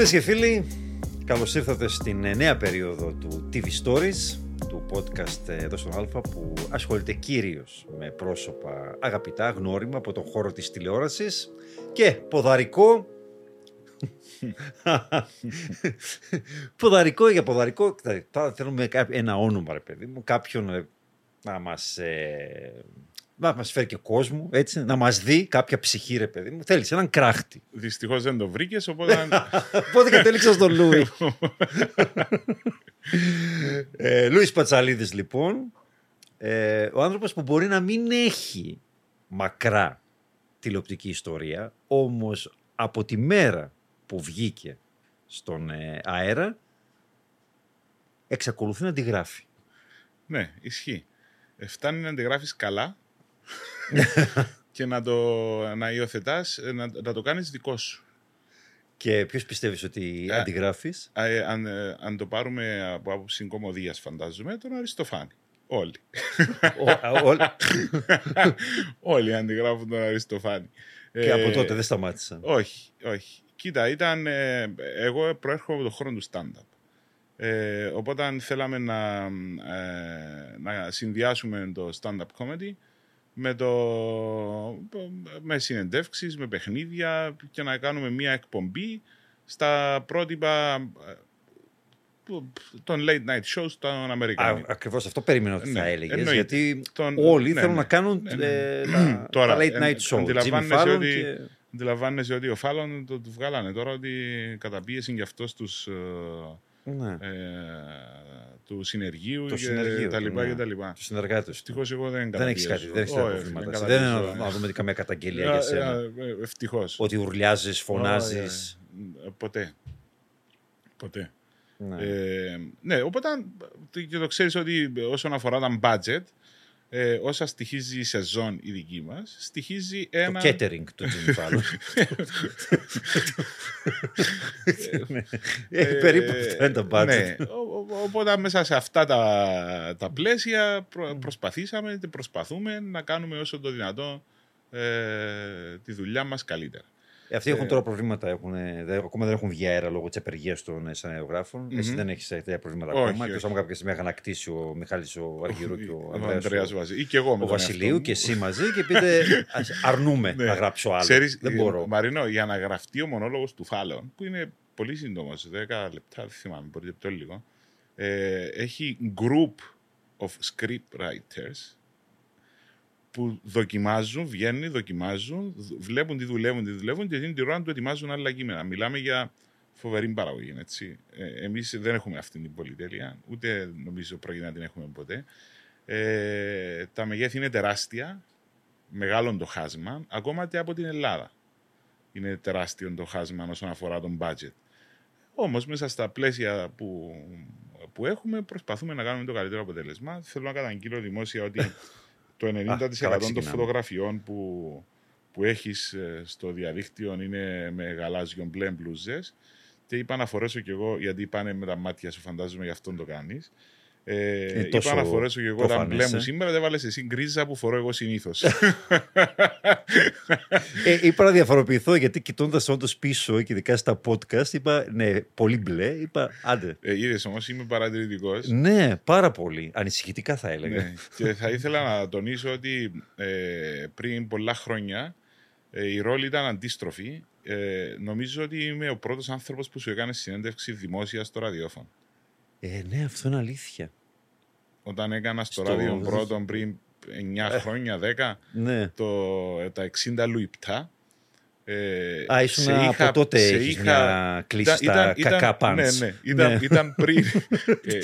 Φίλες και φίλοι, καλώς ήρθατε στην ε, νέα περίοδο του TV Stories, του podcast ε, εδώ στον Α, που ασχολείται κυρίως με πρόσωπα αγαπητά, γνώριμα από τον χώρο της τηλεόρασης και ποδαρικό. ποδαρικό για ποδαρικό. Τώρα θέλουμε ένα όνομα, ρε παιδί μου, κάποιον ε, να μας να μας φέρει και κόσμο, έτσι, να μας δει κάποια ψυχή, ρε παιδί μου. Θέλεις έναν κράχτη. Δυστυχώς δεν το βρήκες, οπότε. οπότε κατέληξα στον Λούι. ε, Λούις Πατσαλίδης, λοιπόν. Ε, ο άνθρωπος που μπορεί να μην έχει μακρά τηλεοπτική ιστορία, όμως από τη μέρα που βγήκε στον ε, αέρα, εξακολουθεί να τη γράφει. Ναι, ισχύει. Ε, φτάνει να τη γράφεις καλά και να το να υιοθετάς, να, να το κάνεις δικό σου. Και ποιος πιστεύεις ότι ε, αντιγράφεις; Ε, αν, ε, αν το πάρουμε από άποψη κομμωδίας, φαντάζομαι, τον Αριστοφάνη. Όλοι. Όλοι αντιγράφουν τον Αριστοφάνη. Και από τότε δεν σταμάτησαν. Όχι, όχι. Κοίτα, ήταν. εγώ προέρχομαι από τον χρόνο του stand-up. Ε, οπότε θέλαμε να, να συνδυάσουμε το stand-up comedy με, το, με συνεντεύξεις, με παιχνίδια και να κάνουμε μια εκπομπή στα πρότυπα ε, των late night shows των Αμερικανών. Ακριβώς αυτό περίμενα ότι θα ναι, έλεγες. Γιατί τον, όλοι ναι, θέλουν ναι, να κάνουν ναι, ναι. Ε, τα, τώρα, τα late night shows. Αντιλαμβάνεσαι ότι, και... αντιλαμβάνεσαι ότι ο Φάλλον το, το βγάλανε τώρα ότι καταπίεση για αυτό τους. Ε, ναι. ε, του συνεργείου το και συνεργείο, τα λοιπά ναι. και τα λοιπά. Του συνεργάτες. Ευτυχώς εγώ δεν Δεν έχεις κάτι, δεν έχεις προβλήματα. Δεν είναι να δούμε καμία καταγγελία για σένα. Ευτυχώς. Ότι ουρλιάζεις, φωνάζεις. Ποτέ. Ποτέ. Ναι. Ε, ναι, οπότε και το ξέρεις ότι όσον αφορά τα budget, ε, όσα στοιχίζει η σεζόν η δική μας, στοιχίζει ένα. Το catering του Jimmy Fallon. ε, περίπου αυτό είναι το budget. Ναι, οπότε μέσα σε αυτά τα, τα πλαίσια προσπαθήσαμε και προσπαθούμε να κάνουμε όσο το δυνατό ε, τη δουλειά μας καλύτερα. Ε, αυτοί έχουν ε, τώρα προβλήματα. Έχουν, δε, ακόμα δεν έχουν βγει αέρα λόγω της απεργίας των ε, σεναριογράφων. Mm-hmm. Εσύ δεν έχεις τέτοια προβλήματα όχι, ακόμα. Εκτό αν κάποια στιγμή είχαν ακτήσει ο Μιχάλης ο Αργυρού και ο Ανδρέας Ή και εγώ με Ο Βασιλείου και εσύ μαζί και πείτε αρνούμε ναι. να γράψω άλλο. Ξέρεις, δεν μπορώ. Μαρίνο, για να γραφτεί ο μονόλογος του Φάλων, που είναι πολύ σύντομος, 10 λεπτά, δεν θυμάμαι, μπορείτε το λίγο. Ε, έχει group of script writers που δοκιμάζουν, βγαίνουν, δοκιμάζουν, βλέπουν τι δουλεύουν, τι δουλεύουν και εκείνη τη ώρα του ετοιμάζουν άλλα κείμενα. Μιλάμε για φοβερή παραγωγή. Έτσι. Ε, Εμείς δεν έχουμε αυτή την πολυτέλεια, ούτε νομίζω πρόκειται να την έχουμε ποτέ. Ε, τα μεγέθη είναι τεράστια, μεγάλο το χάσμα, ακόμα και από την Ελλάδα. Είναι τεράστιο το χάσμα όσον αφορά τον budget. Όμως, μέσα στα πλαίσια που, που έχουμε, προσπαθούμε να κάνουμε το καλύτερο αποτέλεσμα. Θέλω να καταγγείλω δημόσια ότι το 90% των φωτογραφιών που, που έχεις ε, στο διαδίκτυο είναι με γαλάζιο μπλε μπλούζες. Και είπα να φορέσω κι εγώ, γιατί πάνε με τα μάτια σου φαντάζομαι γι' αυτό το κάνεις, ε, ε, είπα να φορέσω και εγώ τα μπλε μου σήμερα, δεν βάλες εσύ γκρίζα που φορώ εγώ συνήθως. ε, είπα να διαφοροποιηθώ γιατί κοιτώντας όντως πίσω και ειδικά στα podcast, είπα ναι, πολύ μπλε. Είπα άντε. Ε, Είδες όμως, είμαι παρατηρητικός. Ναι, πάρα πολύ. Ανησυχητικά θα έλεγα. Ναι. και θα ήθελα να τονίσω ότι ε, πριν πολλά χρόνια ε, η ρόλη ήταν αντίστροφη. Ε, νομίζω ότι είμαι ο πρώτος άνθρωπος που σου έκανε συνέντευξη δημόσια στο ραδιόφωνο. Ε, ναι, αυτό είναι αλήθεια. Όταν έκανα στο, στο... ράδιο πρώτον πριν 9 ε, χρόνια, 10, ναι. το, τα 60 λουιπτά. Ε, Α, ήσουν από είχα, τότε έχεις είχα, μια κλίση στα κακά πάντς. Ναι, ναι, ήταν, ναι. ήταν πριν. ε,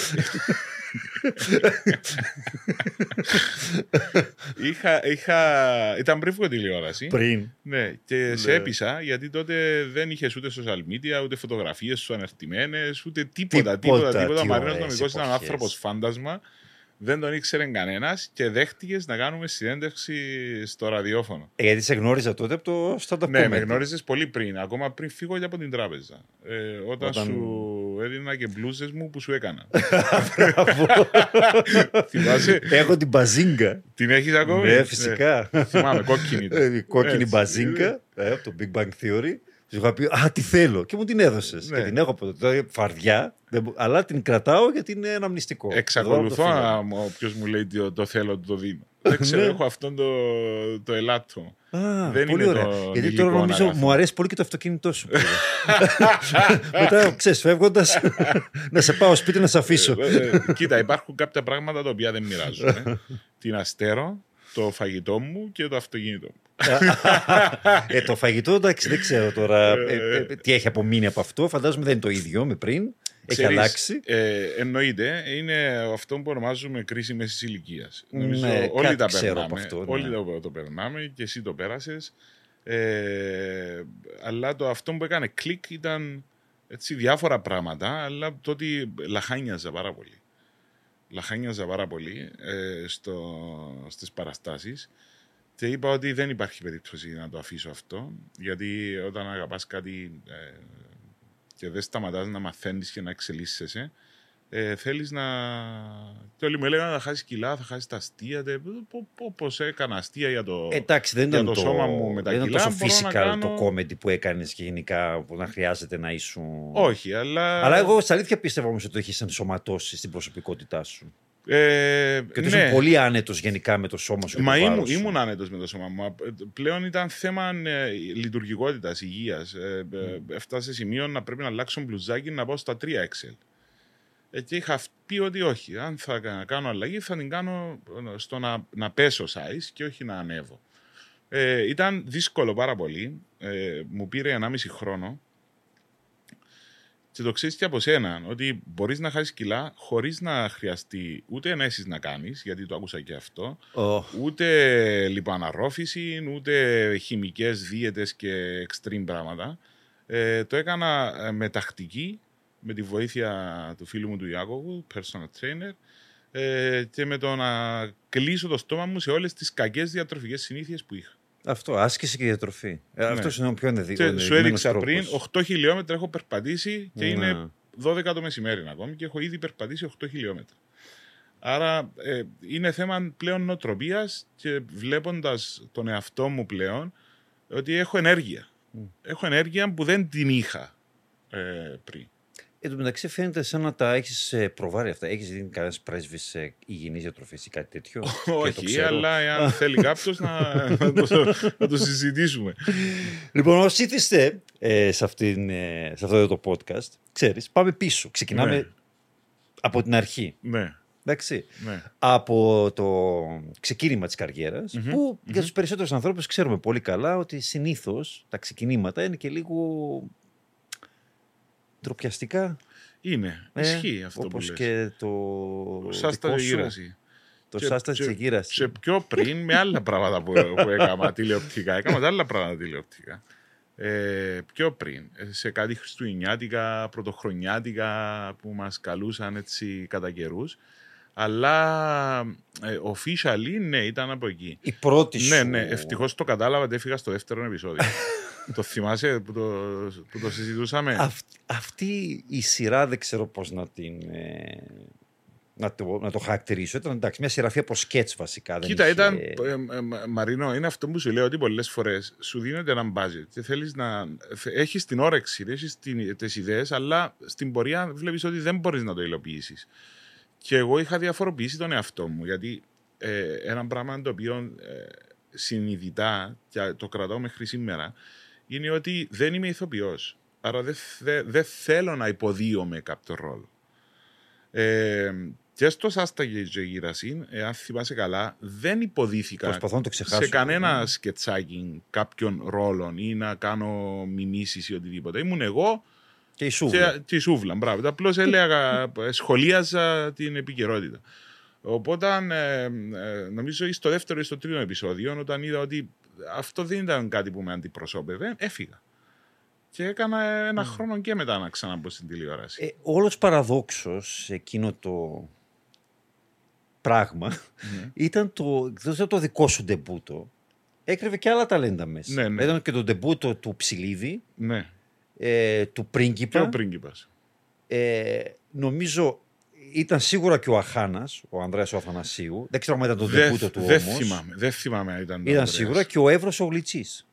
είχα, είχα, ήταν πριν βγω τηλεόραση. Πριν. Ναι, και ναι. σε έπεισα γιατί τότε δεν είχες ούτε social media, ούτε φωτογραφίες σου αναρτημένες, ούτε τίποτα. Τίποτα, τίποτα. τίποτα. Μαρίνο Νομικός ήταν άνθρωπος φάντασμα δεν τον ήξερε κανένας και δέχτηκες να κάνουμε συνέντευξη στο ραδιόφωνο. Ε, γιατί σε γνώριζα τότε από το stand Ναι, με γνώριζες πολύ πριν, ακόμα πριν φύγω από την τράπεζα. Ε, όταν, όταν, σου έδινα και μπλούζες μου που σου έκανα. Θυμάσαι; Έχω την μπαζίνκα. Την έχεις ακόμη. Ναι, φυσικά. Ναι. Θυμάμαι, κόκκινη. Ε, κόκκινη μπαζίνκα, ε, το Big Bang Theory. Του είχα πει Α, τι θέλω. Και μου την έδωσες. Ναι. Και την έχω από τότε. Φαρδιά, δεν μπο- αλλά την κρατάω γιατί είναι ένα μνηστικό. Εξακολουθώ Εδώ από το να φίλο. όποιος μου λέει το, το θέλω το δίνω. Δεν ξέρω, Ναι. έχω αυτόν το, το ελάττωμα. Α, Δεν πολύ είναι ωραία. το Γιατί υλικό τώρα νομίζω αναγράφει. μου αρέσει πολύ και το αυτοκίνητό σου. πολύ. Μετά, ξέρεις, φεύγοντας, να σε πάω σπίτι να σε αφήσω. Ε, ε, Κοίτα, υπάρχουν κάποια πράγματα τα οποία δεν μοιράζομαι. Την αστέρω, το φαγητό μου και το αυτοκίνητο μου. ε, το φαγητό, εντάξει, δεν ξέρω τώρα ε, ε, τι έχει απομείνει από αυτό. Φαντάζομαι δεν είναι το ίδιο με πριν. Έχει Ξέρεις, αλλάξει. Ε, εννοείται, είναι αυτό που ονομάζουμε κρίση μέσης ηλικίας. Νομίζω Ναι, όλοι κάτι τα ξέρω περνάμε. από αυτό, ναι. Όλοι το, το περνάμε και εσύ το πέρασες. Ε, αλλά το αυτό που έκανε κλικ ήταν έτσι, διάφορα πράγματα, αλλά το ότι λαχάνιαζα πάρα πολύ. Λαχάνιαζα πάρα πολύ ε, στο, στις παραστάσεις και είπα ότι δεν υπάρχει περίπτωση να το αφήσω αυτό, γιατί όταν αγαπάς κάτι ε, και δεν σταματάς να μαθαίνεις και να εξελίσσεσαι, ε, θέλεις να... Και όλοι μου έλεγαν θα χάσεις κιλά, θα χάσεις τα αστεία. τε- πο- πο- Πώς έκανα αστεία για το... Εντάξει, δεν για ήταν, το το, σώμα μου με τα δεν ήταν κιλά τόσο μπορώ να physical κάνω- το comedy που έκανες και γενικά που να χρειάζεται να ήσουν. Όχι, αλλά... Αλλά εγώ στα αλήθεια πίστευα όμως ότι το έχεις ενσωματώσει στην προσωπικότητά σου. Ε, Και ότι ναι. είσαι πολύ άνετος γενικά με το σώμα σου. και Μα το ήμουν, βάρος σου. ήμουν άνετος με το σώμα μου. Ε, Πλέον ήταν θέμα ε, λειτουργικότητας, υγείας. Ε, ε, έφτασε σε σημείο να πρέπει να αλλάξω μπλουζάκι να πάω στα 3 XL. Ε, και είχα πει ότι όχι. Αν θα κα- κάνω αλλαγή θα την κάνω ε, στο να, να πέσω size και όχι να ανέβω. Ε, ήταν δύσκολο πάρα πολύ. Ε, μου πήρε 1,5 χρόνο. Και το ξέρεις και από σένα, ότι μπορείς να χάσεις κιλά χωρίς να χρειαστεί ούτε ενέσεις να κάνεις, γιατί το άκουσα και αυτό, Ω, ούτε λιποαναρρόφηση, ούτε χημικές δίαιτες και extreme πράγματα. Ε, το έκανα ε, με τακτική, με τη βοήθεια του φίλου μου του Ιάκωβου, personal trainer, ε, και με το να κλείσω το στόμα μου σε όλες τις κακές διατροφικές συνήθειες που είχα. Αυτό, άσκηση και διατροφή. Ε, Αυτός είναι ο πιο ενδεδει- Ναι. Και σου ενδεδειγμένος έδειξα τρόπος. πριν, 8 χιλιόμετρα έχω περπατήσει και Ναι. είναι 12 το μεσημέρι ακόμη και έχω ήδη περπατήσει 8 χιλιόμετρα. Άρα ε, είναι θέμα πλέον νοοτροπίας και βλέποντας τον εαυτό μου πλέον ότι έχω ενέργεια. Έχω ενέργεια που δεν την είχα ε, πριν. Εν τω μεταξύ φαίνεται σαν να τα έχεις προβάρει αυτά. Έχεις δει κανένας πρέσβης σε υγιεινής διατροφής ή κάτι τέτοιο; Και το Όχι, ξέρω. αλλά εάν θέλει κάποιος να, να, το, να το συζητήσουμε. Λοιπόν, όσοι ήθιστε ε, σε, αυτήν, ε, σε αυτό το podcast, ξέρεις, πάμε πίσω. Ξεκινάμε Ναι. από την αρχή. ναι, Εντάξει. ναι. Από το ξεκίνημα της καριέρας, που για τους περισσότερους ανθρώπους ξέρουμε πολύ καλά ότι συνήθως τα ξεκινήματα είναι και λίγο ντροπιαστικά. Είναι. ε, Ισχύει αυτό που όπως λες. και το Σάστα δικό και σου, γύραση. Το Και- σάστα και- της εγγύρας. Σε πιο πριν με άλλα πράγματα που, που έκανα τηλεοπτικά. Έκανα άλλα πράγματα τηλεοπτικά. Ε, πιο πριν, ε, σε κάτι χριστουγεννιάτικα, πρωτοχρονιάτικα που μας καλούσαν έτσι κατά καιρούς. Αλλά ε, officially, ναι, ήταν από εκεί. Η πρώτη σου... Ναι, ναι, ευτυχώς το κατάλαβα και έφυγα στο δεύτερο επεισόδιο. το θυμάσαι που το, που το συζητούσαμε; Αυ- αυτή η σειρά δεν ξέρω πώς να την... ε, να το, να το χαρακτηρίσω. Ήταν εντάξει, μια σειραφή από σκέτς βασικά. δεν Κοίτα, είχε- ήταν. ε, ε, Μα- Μαρίνο, είναι αυτό που σου λέω ότι πολλές φορές σου δίνεται ένα budget και θέλεις να. Έχεις την όρεξη, έχεις τις ιδέες, αλλά στην πορεία βλέπεις ότι δεν μπορείς να το υλοποιήσεις. Και εγώ είχα διαφοροποιήσει τον εαυτό μου, γιατί ε, ένα πράγμα το οποίο ε, συνειδητά και το κρατάω μέχρι σήμερα είναι ότι δεν είμαι ηθοποιός. Άρα δεν θε- δεν θέλω να υποδίωμαι κάποιο ρόλο. Ε, και στο Σάστα και Γύρασιν, εάν θυμάσαι καλά, δεν υποδίθηκα Προσπαθώ να το ξεχάσω. σε κανένα σκετσάκι κάποιον ρόλο ή να κάνω μιμήσεις ή οτιδήποτε. Ήμουν εγώ Και η σούβλα. και, και η σούβλα. Μπράβο. Απλώς έλεγα, σχολίαζα την επικαιρότητα. Οπότε, ε, ε, νομίζω, ή στο δεύτερο ή στο τρίτο επεισόδιο, όταν είδα ότι αυτό δεν ήταν κάτι που με αντιπροσώπευε, έφυγα. Και έκανα ένα χρόνο και μετά να ξαναμπω στην τηλεόραση. Ε, όλος παραδόξως εκείνο το πράγμα Ναι. ήταν το, δεν ήταν το δικό σου ντεμπούτο. Έκρυβε και άλλα ταλέντα μέσα. Ναι, ναι. Ήταν και το ντεμπούτο του Ψιλίδη, Ναι, ε, του και πρίγκιπα. ο πρίγκιπας. Ε, νομίζω ήταν σίγουρα και ο Αχάνας, ο Ανδρέας ο Αθανασίου. Δεν ξέρω αν ήταν το Δεν ντεμπούτο του δεν όμως. θυμάμαι, δεν θυμάμαι αν ήταν. ο Ήταν Ανδρέας. σίγουρα και ο Εύρος ο Γλυτσής.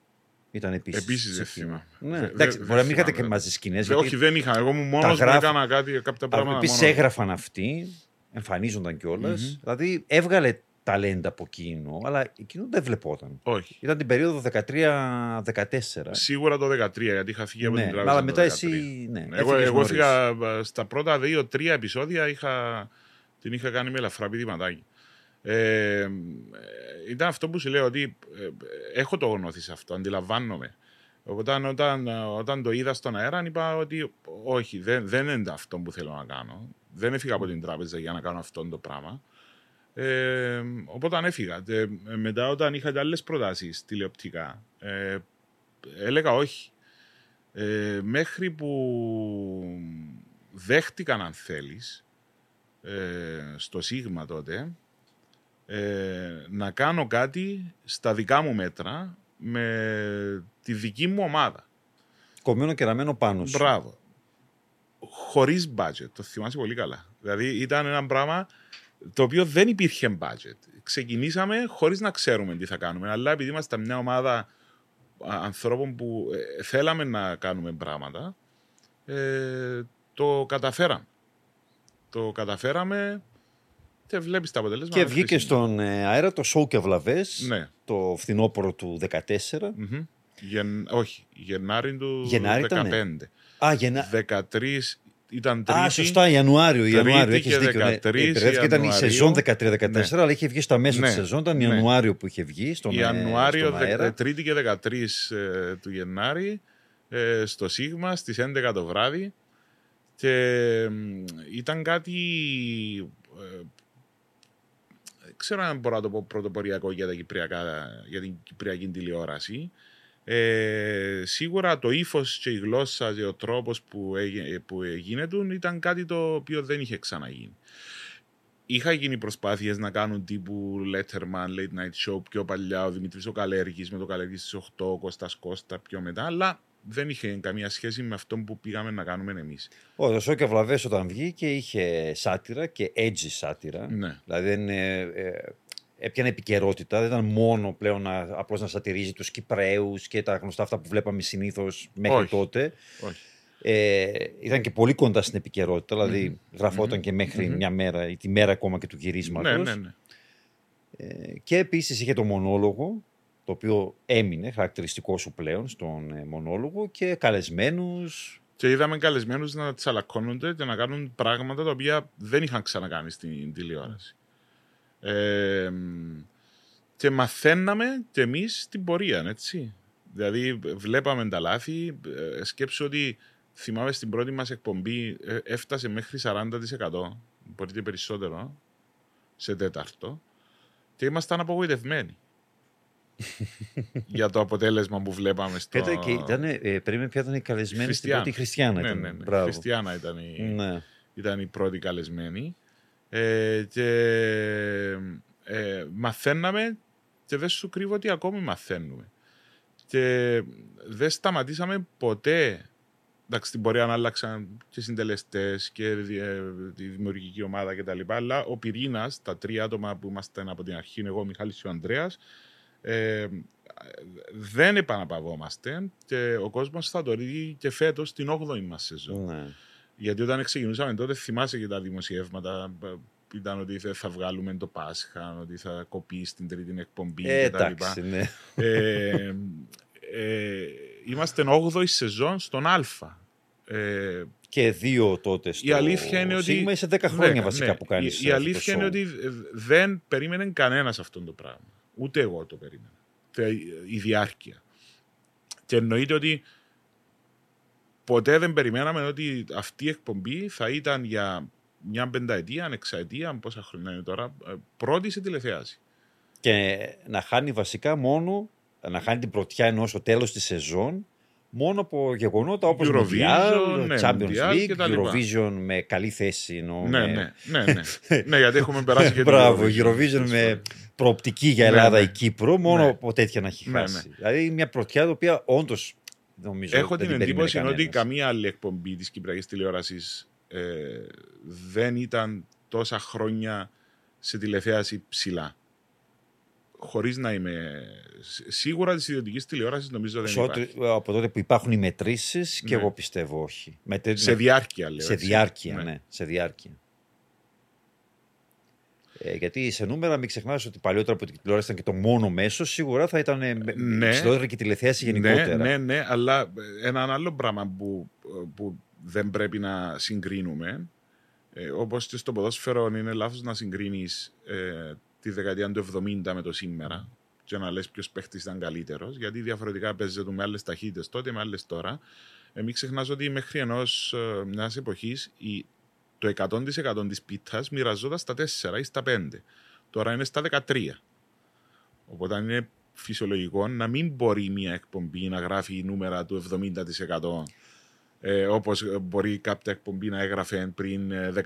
Ήταν επίσης. Επίσης δεν θυμάμαι. Ναι. Δε- Εντάξει, δε- μπορεί να μην δεν είχατε και θυμάμαι. μαζί σκηνές. Δε- Όχι, δεν είχα. Εγώ μου μόνος γράφω- έκανα κάτι, κάποια πράγματα. Επίσης μόνο. έγραφαν αυτοί, εμφανίζονταν κιόλας. Μμμ. Δηλαδή έβγαλε ταλέντα από εκείνο, αλλά εκείνο δεν βλεπόταν. Όχι. Ήταν την περίοδο 13-14. Σίγουρα το 13, γιατί είχα φύγει από Ναι, την τράπεζα. αλλά το μετά 13. εσύ. Ναι, Εγώ, έφυγες εγώ νωρίς. έφυγα ε, στα πρώτα δύο-τρία επεισόδια, είχα, την είχα κάνει με ελαφρά πηδηματάκι. Ε, ε, ήταν αυτό που σου λέω ότι ε, έχω το γνώθι σε αυτό, αντιλαμβάνομαι. Όταν, όταν, ε, όταν το είδα στον αέρα, είπα ότι όχι, δεν, δεν είναι αυτό που θέλω να κάνω. Δεν έφυγα από την τράπεζα για να κάνω αυτό το πράγμα. Ε, οπότε έφυγα. Ε, μετά, όταν είχα άλλες προτάσεις τηλεοπτικά, ε, έλεγα όχι. Ε, μέχρι που δέχτηκαν, αν θέλεις, ε, στο Σίγμα τότε, ε, να κάνω κάτι στα δικά μου μέτρα με τη δική μου ομάδα. Κομμένο και ραμμένο πάνω σου. Μπράβο. Χωρίς budget. Το θυμάσαι πολύ καλά. Δηλαδή ήταν ένα πράγμα το οποίο δεν υπήρχε budget. Ξεκινήσαμε χωρίς να ξέρουμε τι θα κάνουμε. Αλλά επειδή είμαστε μια ομάδα α, ανθρώπων που ε, θέλαμε να κάνουμε πράγματα, ε, το καταφέραμε. Το καταφέραμε και βλέπεις τα αποτελέσματα. Και βγήκε στον ε, αέρα το Σόου και Βλαβές Ναι. το φθινόπωρο του 14. Μμμ. Γεν... Όχι, Γενάρη του Γενάρη 2015. ήτανε; Α, γεννα... 13 ήταν τρίτη. Α, σωστά, Ιανουάριο. Τρίτη Ιανουάριο και έχεις δίκιο. Ναι. 13 Ε, περιέργεια ήταν η Ιανουαρίου. σεζόν 13-14, Ναι. αλλά είχε βγει στα μέσα Ναι. της σεζόν. Ήταν Ναι. Ιανουάριο που είχε βγει στον, ε, Ιανουάριο, στον δε- αέρα. Τρίτη και 13 ε, του Γενάρη ε, στο Σίγμα στις 11 το βράδυ και μ, ήταν κάτι ε, δεν ξέρω αν μπορώ να το πω πρωτοποριακό για, τα κυπριακά, για την κυπριακή τηλεόραση ε, σίγουρα το ύφος και η γλώσσα και ο τρόπος που, έγι- που γίνεται ήταν κάτι το οποίο δεν είχε ξαναγίνει. Είχα γίνει προσπάθειες να κάνουν τύπου Letterman, Late Night Show πιο παλιά, ο Δημήτρης ο Καλέργης με το Καλέργης στις 8, ο Κώστας Κώστα πιο μετά, αλλά δεν είχε καμία σχέση με αυτό που πήγαμε να κάνουμε εμείς. Ο το Σόου και Βλαβές όταν βγήκε είχε σάτυρα και edgy σάτυρα. Ναι. Δηλαδή δεν, ε, ε, έπιανε επικαιρότητα. Δεν ήταν μόνο πλέον να, απλώς να σατυρίζει τους Κυπραίους και τα γνωστά αυτά που βλέπαμε συνήθως μέχρι Όχι. τότε. Όχι. Ε, ήταν και πολύ κοντά στην επικαιρότητα, δηλαδή γραφόταν και μέχρι Μμμ. μια μέρα ή τη μέρα ακόμα και του γυρίσματος. Ναι, ναι, ναι. Ε, και επίσης είχε το μονόλογο, το οποίο έμεινε χαρακτηριστικό σου πλέον στον ε, μονόλογο και καλεσμένους. Και είδαμε καλεσμένους να τσαλακώνονται και να κάνουν πράγματα τα οποία δεν είχαν ξανακάνει στην τηλεόραση. Ε, και μαθαίναμε και εμείς την πορεία, έτσι. Δηλαδή, βλέπαμε τα λάθη. Ε, σκέψου ότι θυμάμαι στην πρώτη μας εκπομπή ε, έφτασε μέχρι 40%, μπορεί και περισσότερο, σε τέταρτο. Και ήμασταν απογοητευμένοι για το αποτέλεσμα που βλέπαμε στο. Ποια ήταν, και ήταν, ε, περίμενε ποια ήταν η καλεσμένη Χριστιανά. στην πρώτη Χριστιανά. Ναι, ήταν. ναι, ναι. Μπράβο. Χριστιανά ήταν η, Ναι. ήταν η πρώτη καλεσμένη. Ε, και ε, μαθαίναμε και δεν σου κρύβω ότι ακόμη μαθαίνουμε. Και δεν σταματήσαμε ποτέ. Εντάξει, στην πορεία άλλαξαν και συντελεστές και δι- ε, τη δημιουργική ομάδα κτλ. Αλλά ο πυρήνας, τα τρία άτομα που ήμασταν από την αρχή, εγώ, ο Μιχάλης και ο Ανδρέας, ε, δεν επαναπαυόμαστε και ο κόσμος θα το δει και φέτος την 8η μας σεζόν. Ναι. Γιατί όταν ξεκινούσαμε τότε, θυμάσαι και τα δημοσιεύματα. ε, Ήταν ότι δεν θα βγάλουμε το Πάσχα, ότι θα κοπείς στην τρίτη εκπομπή Ε, κτλ. εντάξει, ναι. Ε, ε, είμαστε 8η σεζόν στον Α. Ε, Και δύο τότε στο η αλήθεια είναι ότι. Σίγμα είσαι 10 χρόνια Δέκα, βασικά ναι. που κάνεις Η, η αυτό το αλήθεια είναι show. ότι ε, δεν περίμενε κανένας αυτό το πράγμα. Ούτε εγώ το περίμενα. Τε- Η διάρκεια. Και εννοείται ότι ποτέ δεν περιμέναμε ότι αυτή η εκπομπή θα ήταν για μια πενταετία, εξαετία, πόσα χρόνια είναι τώρα, ε, πρώτη σε τηλεθέαση. Και να χάνει βασικά μόνο, να χάνει την πρωτιά ενώ στο τέλος της σεζόν, μόνο από γεγονότα όπως Eurovision, Mundial, ναι, Champions Mundial League, και τα λοιπά. Eurovision με καλή θέση. Εννοώ, Ναι, με... ναι, ναι, ναι. ναι, γιατί έχουμε περάσει και την Μπράβο, Eurovision με Ναι, προοπτική για Ναι, Ελλάδα ναι. ή Κύπρο, μόνο Ναι. από τέτοια να έχει Ναι, χάσει. Δηλαδή μια πρωτιά η οποία όντως νομίζω Έχω δεν την περίμενε εντύπωση ότι κανένας. καμία άλλη εκπομπή της Κυπριακής τηλεόρασης ε, δεν ήταν τόσα χρόνια σε τηλεθέαση ψηλά. χωρίς να είμαι. Σίγουρα της ιδιωτικής τηλεόρασης νομίζω δεν υπάρχει. Από τότε που υπάρχουν οι μετρήσεις και Ναι. εγώ πιστεύω όχι. Με Σε διάρκεια, λέω. σε έτσι. διάρκεια, ναι. Ναι. σε διάρκεια. Ε, γιατί σε νούμερα μην ξεχνάς ότι παλιότερα που η τηλεόραση ήταν και το μόνο μέσο, σίγουρα θα ήταν ε, με- Ναι. υψηλότερα και η τηλεθέαση γενικότερα. Ναι, ναι, ναι, αλλά ε, ένα άλλο πράγμα που, που δεν πρέπει να συγκρίνουμε, ε, όπως και στο ποδόσφαιρο είναι λάθος να συγκρίνεις ε, τη δεκαετία του 70 με το σήμερα και να λες ποιος παίχτης ήταν καλύτερος, γιατί διαφορετικά παίζεται με άλλες ταχύτητες τότε, με άλλες τώρα. Ε, μην ξεχνάς ότι μέχρι ενός ε, μιας εποχής η, το 100% της πίτας μοιραζόταν στα 4 ή στα 5. Τώρα είναι στα 13. Οπότε είναι φυσιολογικό να μην μπορεί μια εκπομπή να γράφει νούμερα του 70% ε, όπως μπορεί κάποια εκπομπή να έγραφε πριν ε, 15-20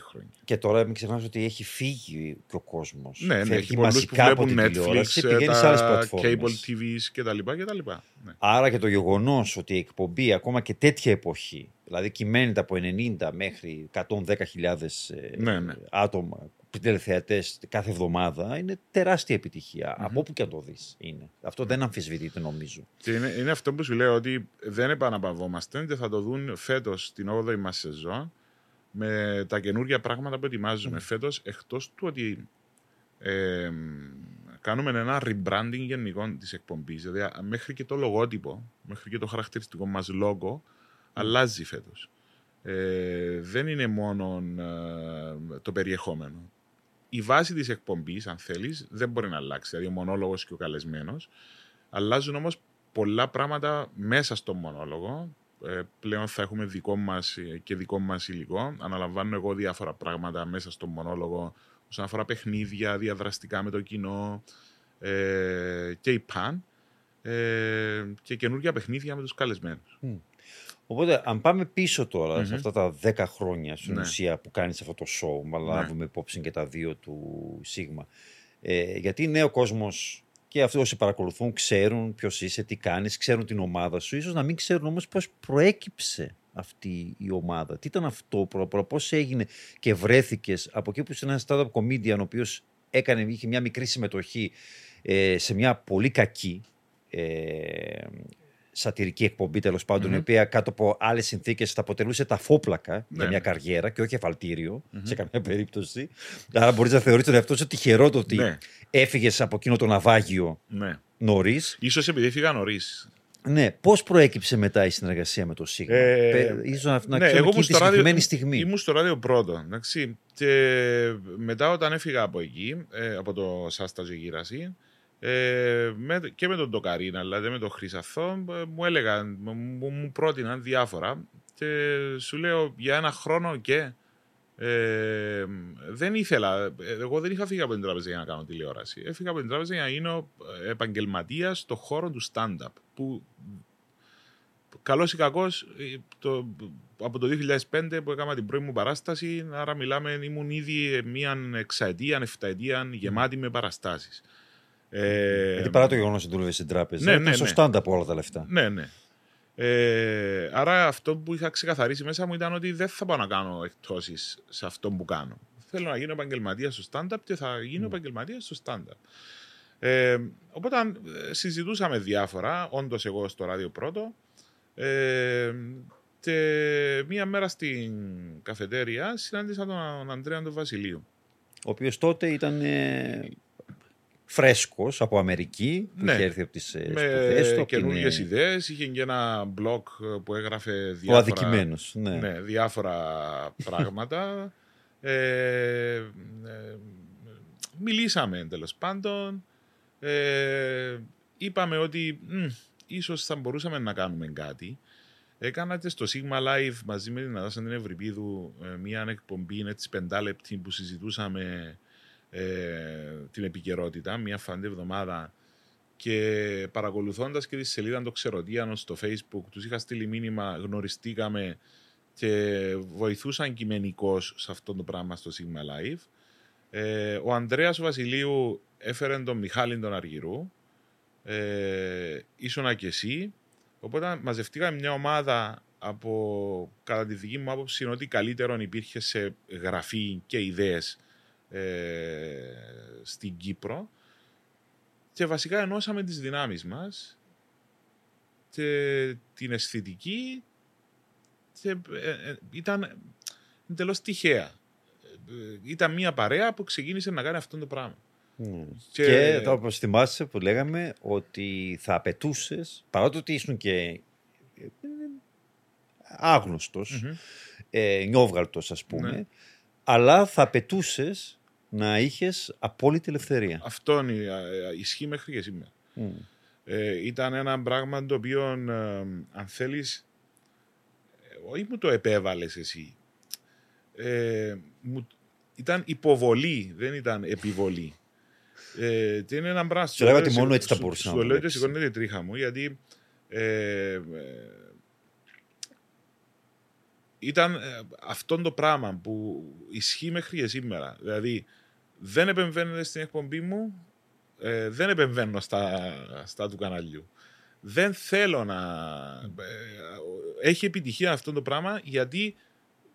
χρόνια. Και τώρα μην ξεχνάς ότι έχει φύγει και ο κόσμος. Ναι, ναι, έχει πολλούς που βλέπουν Netflix, ε, πηγαίνει σε άλλες τα πλατφόρμες. cable TVs κτλ. κτλ. Ναι. Άρα και το γεγονός ότι η εκπομπή ακόμα και τέτοια εποχή, δηλαδή κυμαίνεται από 90 μέχρι 110.000 ε, Ναι, ναι. άτομα τηλεθεατές κάθε εβδομάδα, είναι τεράστια επιτυχία. Από όπου και αν το δεις είναι. Αυτό δεν αμφισβητείται νομίζω. Και είναι, είναι αυτό που σου λέω ότι δεν επαναπαυόμαστε και θα το δουν φέτος την 8η μας σεζόν με τα καινούργια πράγματα που ετοιμάζουμε φέτος εκτός του ότι ε, κάνουμε ένα rebranding γενικό της εκπομπής δηλαδή α- μέχρι και το λογότυπο μέχρι και το χαρακτηριστικό μας λόγο αλλάζει φέτος. Ε, δεν είναι μόνο ε, το περιεχόμενο. Η βάση της εκπομπής αν θέλεις δεν μπορεί να αλλάξει. Δηλαδή ο μονόλογος και ο καλεσμένος. Αλλάζουν όμως πολλά πράγματα μέσα στο μονόλογο. Ε, πλέον θα έχουμε δικό μας ε, και δικό μας υλικό. Αναλαμβάνω εγώ διάφορα πράγματα μέσα στο μονόλογο όσον αφορά παιχνίδια, διαδραστικά με το κοινό ε, και η παν ε, και καινούργια παιχνίδια με τους καλεσμένους. Οπότε, αν πάμε πίσω τώρα, Μμμ. σε αυτά τα 10 χρόνια στην Ναι. ουσία που κάνεις αυτό το show, μα Ναι. λάβουμε υπόψη και τα δύο του Σίγμα. Ε, γιατί νέο κόσμος και αυτοί όσοι παρακολουθούν ξέρουν ποιος είσαι, τι κάνεις, ξέρουν την ομάδα σου. Ίσως να μην ξέρουν όμως πώς προέκυψε αυτή η ομάδα. Τι ήταν αυτό, προ, προ, πώς έγινε και βρέθηκες από εκεί που είσαι ένας stand-up comedian ο οποίος έκανε, είχε μια μικρή συμμετοχή ε, σε μια πολύ κακή ε, σατυρική εκπομπή τέλος πάντων, Μμμ. η οποία κάτω από άλλες συνθήκες θα αποτελούσε τα φόπλακα για Ναι, μια ναι. καριέρα και όχι εφαλτήριο σε καμία περίπτωση. Άρα μπορείς να θεωρείς τον εαυτό σου τυχερό το ότι Ναι. έφυγες από εκείνο το ναυάγιο Ναι. νωρίς. Ίσως επειδή έφυγα νωρίς. Ναι, πώς προέκυψε μετά η συνεργασία με το Σίγμα; Ε, Πε- ίσως να, να ναι, ξέρουμε εγώ εκείνη ήμουν τη στο ράδιο, συγκεκριμένη στιγμή. ήμουν στο ράδιο πρώτο. Εντάξει. Και μετά όταν έφυγα από εκεί, ε, από το Σάστα και Γύραση, ε, με, και με τον Ντοκαρίνα, δηλαδή με τον Χρυσαθό, ε, μου έλεγαν, μου, μου- μου πρότειναν διάφορα και σου λέω για ένα χρόνο και ε, δεν ήθελα, ε, εγώ δεν είχα φύγει από την τράπεζα για να κάνω τηλεόραση. Έφυγα από την τράπεζα για να γίνω επαγγελματίας στο χώρο του stand-up. Που καλός ή κακός, το, από το 2005 που έκανα την πρώτη μου παράσταση, άρα μιλάμε, ήμουν ήδη μία εξαετία, εφταετία γεμάτη με παραστάσεις. Ε, Γιατί παρά το γεγονός ότι δούλευε στην τράπεζα, Ναι, ήταν ναι, στο ναι. stand από όλα τα λεφτά. ναι, ναι. Ε, άρα αυτό που είχα ξεκαθαρίσει μέσα μου ήταν ότι δεν θα πάω να κάνω εκτόσεις σε αυτό που κάνω. Θέλω να γίνω επαγγελματία στο stand-up και θα γίνω επαγγελματία στο stand-up. Ε, οπότε ε, συζητούσαμε διάφορα, όντως εγώ στο ράδιο πρώτο. Ε, και μία μέρα στην καφετέρια συνάντησα τον Αντρέα τον Βασιλείου. Ο οποίος τότε ήταν ε, φρέσκος από Αμερική, που Ναι. είχε έρθει από τις ε, σπουδές του. Με από την, καινούργιες ε, ιδέες. Είχε και ένα blog που έγραφε Ο διάφορα, αδικημένος. Ναι. ναι, διάφορα πράγματα. Ε, ε, μιλήσαμε τέλος πάντων. Ε, είπαμε ότι μ, ίσως θα μπορούσαμε να κάνουμε κάτι. Έκανα και στο Sigma Live μαζί με την Αδάσα την Ευρυπίδου ε, μια εκπομπή έτσι πεντάλεπτη που συζητούσαμε ε, την επικαιρότητα, μια φαντή εβδομάδα και παρακολουθώντας και τη σελίδα των Ξεροτίανων στο facebook τους είχα στείλει μήνυμα, γνωριστήκαμε και βοηθούσαν κειμενικώς σε αυτό το πράγμα στο Sigma Live. Ε, ο Ανδρέας Βασιλείου έφερε τον Μιχάλη τον Αργυρού, ε, ήσουνα και εσύ, οπότε μαζευτήκαμε μια ομάδα από, κατά τη δική μου άποψη, είναι ότι καλύτερον υπήρχε σε γραφή και ιδέες ε, στην Κύπρο και βασικά ενώσαμε τις δυνάμεις μας και την αισθητική και ε, ε, ήταν εντελώς τυχαία. Ε, Ήταν μια παρέα που ξεκίνησε να κάνει αυτό το πράγμα. Και, και όπως θυμάσαι που λέγαμε ότι θα απαιτούσες, παρότι ότι ήσουν και άγνωστος, ε, νιόβγαλτος ας πούμε, Ναι. αλλά θα απαιτούσες να είχες απόλυτη ελευθερία. Αυτό είναι, ε, ισχύει μέχρι και σήμερα. Μμ. Ε, ήταν ένα πράγμα το οποίο, ε, αν θέλεις, ε, όχι μου το επέβαλες εσύ. Ε, μου, ήταν υποβολή, δεν ήταν επιβολή. Ε, και είναι ένα πράγμα... Σου λέγα ότι σου- μόνο έτσι θα σου- μπορούσε να Σου το λέω και βλέπεις. σηκώνεται η τρίχα μου, γιατί ε, ε, ήταν ε, αυτό το πράγμα που ισχύει μέχρι και σήμερα. Δηλαδή, δεν επεμβαίνετε στην εκπομπή μου, ε, δεν επεμβαίνω στα, στα του καναλιού. Δεν θέλω να... ε, έχει επιτυχία αυτό το πράγμα γιατί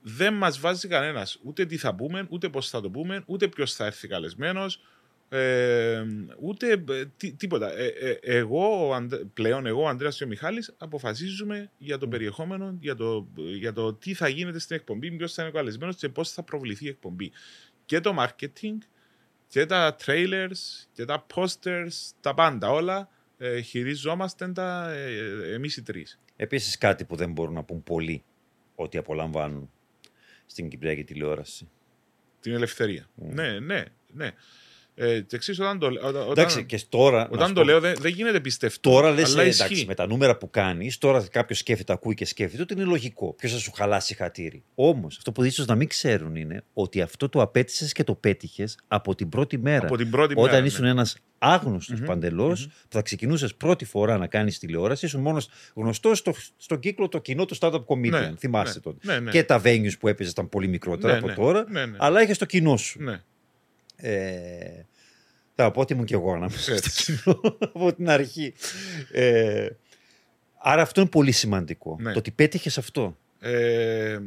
δεν μας βάζει κανένας ούτε τι θα πούμε, ούτε πώς θα το πούμε, ούτε ποιος θα έρθει καλεσμένος, ε, ούτε ε, τι- τίποτα. Ε, ε, εγώ, ο Ανδρέ- πλέον εγώ, ο Ανδρέας και ο Μιχάλης, αποφασίζουμε για το περιεχόμενο, για το, για το τι θα γίνεται στην εκπομπή, ποιος θα είναι ο καλεσμένος και πώς θα προβληθεί η εκπομπή. Και το marketing, και τα trailers, και τα posters, τα πάντα όλα, ε, χειριζόμαστε τα ε, ε, εμείς οι τρεις. Επίσης κάτι που δεν μπορούν να πούν πολλοί ότι απολαμβάνουν στην Κυπριακή τηλεόραση. Την ελευθερία. Ναι, ναι, ναι. Ε, και εξής, όταν το, όταν, Εντάξει, όταν, και τώρα. να όταν σου το πω, λέω δεν, δεν γίνεται πιστευτό. Τώρα λες, αλλά εντάξει, ισχύει. με τα νούμερα που κάνεις, τώρα κάποιος σκέφτεται, ακούει και σκέφτεται ότι είναι λογικό. Ποιος θα σου χαλάσει χατήρι. Όμως, αυτό που ίσως να μην ξέρουν είναι ότι αυτό το απέτησες και το πέτυχες από την πρώτη μέρα. Από την πρώτη Όταν μέρα, ήσουν ναι. ένας άγνωστος Μμμ, παντελώς, που θα ξεκινούσες πρώτη φορά να κάνεις τηλεόραση, ήσουν μόνος γνωστός στο, στον κύκλο το κοινό του startup comedian. Ναι, θυμάσαι ναι, τότε. ναι, ναι. Και τα venues που έπαιζες ήταν πολύ μικρότερα Ναι, από ναι, τώρα, ναι, ναι. αλλά είχες το κοινό σου. Ναι. Ε, θα πω ότι ήμουν και εγώ ανάμεσα στο Έτσι. κοινό από την αρχή. Ε, άρα αυτό είναι πολύ σημαντικό. Ναι. Το ότι πέτυχες αυτό. Ε,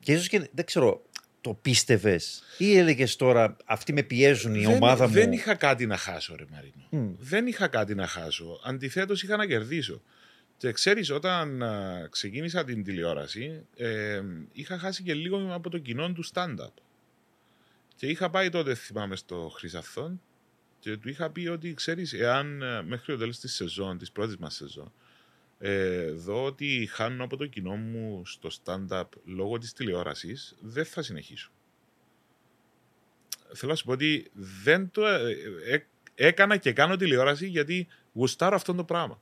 Και ίσως και δεν ξέρω, το πίστευες ή έλεγες τώρα αυτοί με πιέζουν η δεν, ομάδα μου. δεν είχα κάτι να χάσω, ρε Μαρίνο. Μμ. Δεν είχα κάτι να χάσω. Αντιθέτως, είχα να κερδίσω. Και ξέρεις, όταν α, ξεκίνησα την τηλεόραση, ε, είχα χάσει και λίγο από το κοινό του stand-up. Και είχα πάει τότε, θυμάμαι, στο Χρυσαθόν και του είχα πει ότι, ξέρεις, εάν ε, μέχρι το τέλος της σεζόν, της πρώτης μας σεζόν, ε, δω ότι χάνω από το κοινό μου στο stand-up λόγω της τηλεόρασης, δεν θα συνεχίσω. Θέλω να σου πω ότι δεν το ε, ε, έκανα και κάνω τηλεόραση γιατί γουστάρω αυτό το πράγμα.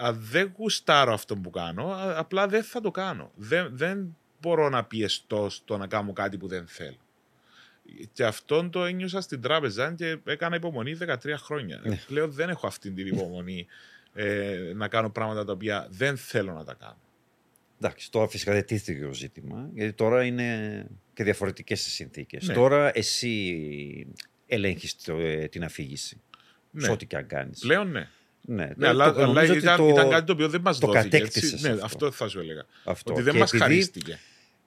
Αν δεν γουστάρω αυτό που κάνω, α- απλά δεν θα το κάνω. Δεν, δεν μπορώ να πιεστώ στο να κάνω κάτι που δεν θέλω. Και αυτόν το ένιωσα στην τράπεζα και έκανα υπομονή 13 χρόνια. Ναι. Πλέον δεν έχω αυτή την υπομονή ε, να κάνω πράγματα τα οποία δεν θέλω να τα κάνω. Εντάξει, τώρα φυσικά δεν τίθεται το ζήτημα, γιατί τώρα είναι και διαφορετικές οι συνθήκες. Ναι. Τώρα εσύ ελέγχεις την αφήγηση. Ναι. Σε ό,τι και αν κάνεις. Πλέον ναι. Ναι, Ναι, αλλά, το- αλλά νομίζω ότι ήταν, το- ήταν κάτι το οποίο δεν μας το δόθηκε. κατέκτησες έτσι. Ναι, αυτό. αυτό θα σου έλεγα. αυτό. Ότι δεν Και μας επειδή χαρίστηκε.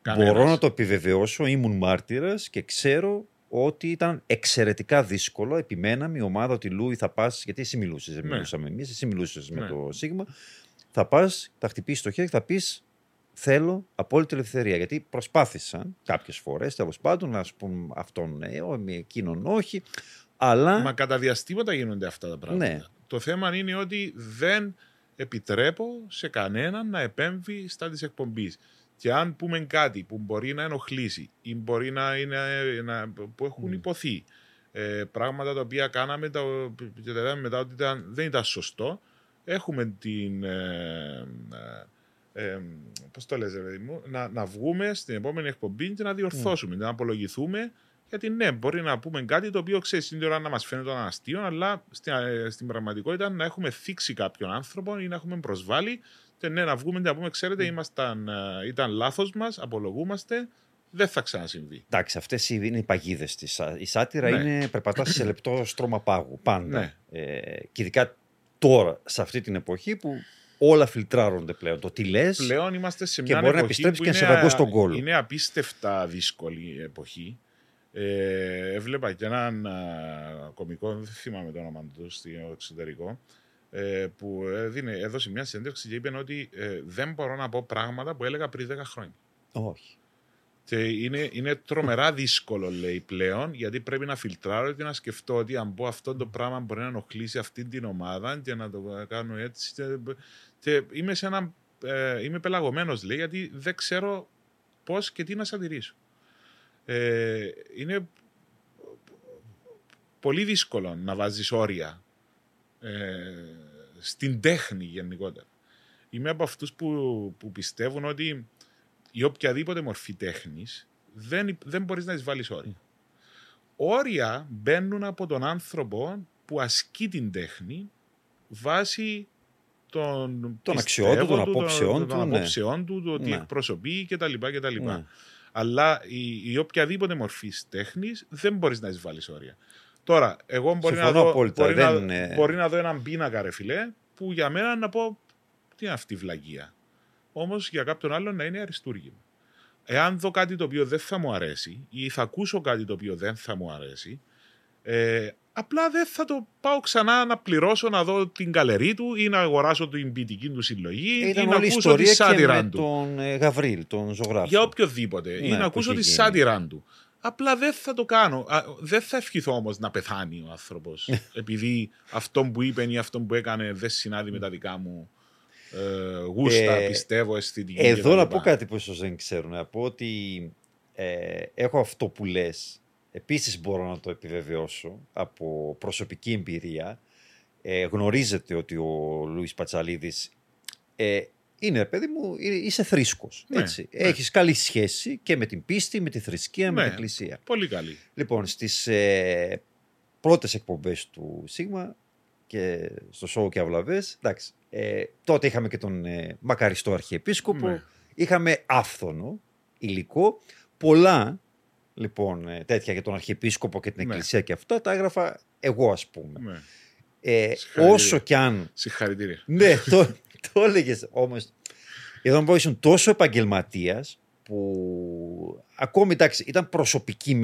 Μπορώ κανένας. να το επιβεβαιώσω, ήμουν μάρτυρας και ξέρω ότι ήταν εξαιρετικά δύσκολο. Επιμέναμε η ομάδα ότι Λούι θα πας, γιατί εσύ μιλούσες, δεν Ναι. μιλούσαμε εμείς, εσύ μιλούσες με Ναι. το Σίγμα. Θα πας, θα χτυπήσεις το χέρι και θα πεις Θέλω απόλυτη ελευθερία. Γιατί προσπάθησαν κάποιες φορές τέλος πάντων να σου πούν αυτόν ναι, ο- εκείνον όχι. Αλλά. Μα κατά διαστήματα γίνονται αυτά τα πράγματα. Ναι. Το θέμα είναι ότι δεν επιτρέπω σε κανέναν να επέμβει στα της εκπομπής. Και αν πούμε κάτι που μπορεί να ενοχλήσει ή μπορεί να είναι να, που έχουν Μμ. υποθεί ε, πράγματα τα οποία κάναμε τα, και τα είδαμε μετά ότι ήταν, δεν ήταν σωστό, έχουμε την. Ε, ε, ε, πώς το λες, ρε παιδί μου, να, να βγούμε στην επόμενη εκπομπή και να διορθώσουμε, να απολογηθούμε γιατί ναι, μπορεί να πούμε κάτι το οποίο ξέρεις την ώρα να μας φαίνεται αστείο, αλλά στην, ε, στην πραγματικότητα να έχουμε θίξει κάποιον άνθρωπο ή να έχουμε προσβάλει. Και ναι, να βγούμε και να πούμε, ξέρετε, ήμασταν, ε, ήταν λάθος μας, απολογούμαστε, δεν θα ξανασυμβεί. Εντάξει, αυτές είναι οι παγίδες της. Η σάτυρα Ναι. είναι περπατάς σε λεπτό στρώμα πάγου. Πάντα. Ναι. Ε, και ειδικά τώρα, σε αυτή την εποχή που όλα φιλτράρονται πλέον. Το τι λες. Πλέον είμαστε σε Και μια μπορεί να εποχή επιστρέψεις που και να είναι σε δαγκώσει α- τον κόλλο. Είναι απίστευτα δύσκολη η εποχή. Ε, έβλεπα και έναν α, κωμικό, δεν θυμάμαι το όνομα του στο εξωτερικό, ε, που έδινε, έδωσε μια συνέντευξη και είπε ότι ε, δεν μπορώ να πω πράγματα που έλεγα πριν 10 χρόνια. Όχι. Και είναι, είναι τρομερά δύσκολο, λέει πλέον, γιατί πρέπει να φιλτράρω και να σκεφτώ ότι αν πω αυτό το πράγμα μπορεί να ενοχλήσει αυτή την ομάδα και να το κάνω έτσι. Και, και είμαι σε ένα. Ε, είμαι πελαγωμένος, λέει, γιατί δεν ξέρω πώς και τι να σαντηρήσω. Ε, είναι πολύ δύσκολο να βάζεις όρια ε, στην τέχνη γενικότερα. Είμαι από αυτούς που, που πιστεύουν ότι η οποιαδήποτε μορφή τέχνης δεν, δεν μπορείς να τις βάλεις όρια. Όρια μπαίνουν από τον άνθρωπο που ασκεί την τέχνη βάσει των, των αξιών του, των απόψεών του, ναι. απόψεών του, το ότι ναι. εκπροσωπεί κτλ. κτλ. Ναι. Αλλά η, η οποιαδήποτε μορφής τέχνης δεν μπορείς να εισβάλλει όρια. Τώρα, εγώ μπορεί, να δω, απόλυτα, μπορεί, δεν... να, μπορεί να δω έναν πίνακα, ρε φιλέ, που για μένα να πω τι είναι αυτή η βλαγία. Όμως για κάποιον άλλον να είναι αριστούργημα. Εάν δω κάτι το οποίο δεν θα μου αρέσει ή θα ακούσω κάτι το οποίο δεν θα μου αρέσει, ε, απλά δεν θα το πάω ξανά να πληρώσω να δω την καλερί του ή να αγοράσω την ποιητική του συλλογή Ήταν ή να ακούσω τη σάτυρα του. τον ε, Γαβρίλ, τον ζωγράφο. Για οποιοδήποτε. Ναι, ή να ακούσω τη σάτυρα του. Απλά δεν θα το κάνω. δεν θα ευχηθώ όμως να πεθάνει ο άνθρωπος. επειδή αυτό που είπε ή αυτό που έκανε δεν συνάδει με τα δικά μου ε, γούστα, ε, πιστεύω, αισθητική. Εδώ να πω κάτι που ίσως δεν ξέρουν. Να πω ότι ε, έχω αυτό που λες Επίσης μπορώ να το επιβεβαιώσω από προσωπική εμπειρία. Ε, γνωρίζετε ότι ο Λούις Πατσαλίδης ε, είναι, παιδί μου, είσαι θρήσκος. Ναι, έτσι. Ναι. Έχεις καλή σχέση και με την πίστη, με τη θρησκεία, με την εκκλησία. Πολύ καλή. Λοιπόν, στις ε, πρώτες εκπομπές του Σίγμα και στο σόου και αυλαβές, εντάξει, ε, τότε είχαμε και τον ε, μακαριστό αρχιεπίσκοπο, ναι. είχαμε άφθονο υλικό, πολλά λοιπόν ε, τέτοια για τον Αρχιεπίσκοπο και την ναι. Εκκλησία και αυτά, τα έγραφα εγώ ας πούμε. Ναι. Ε, όσο κι αν... Συγχαρητήρια. Ναι, το, το έλεγες όμως. Εδώ να ήσουν τόσο επαγγελματίας που ακόμη εντάξει ήταν προσωπική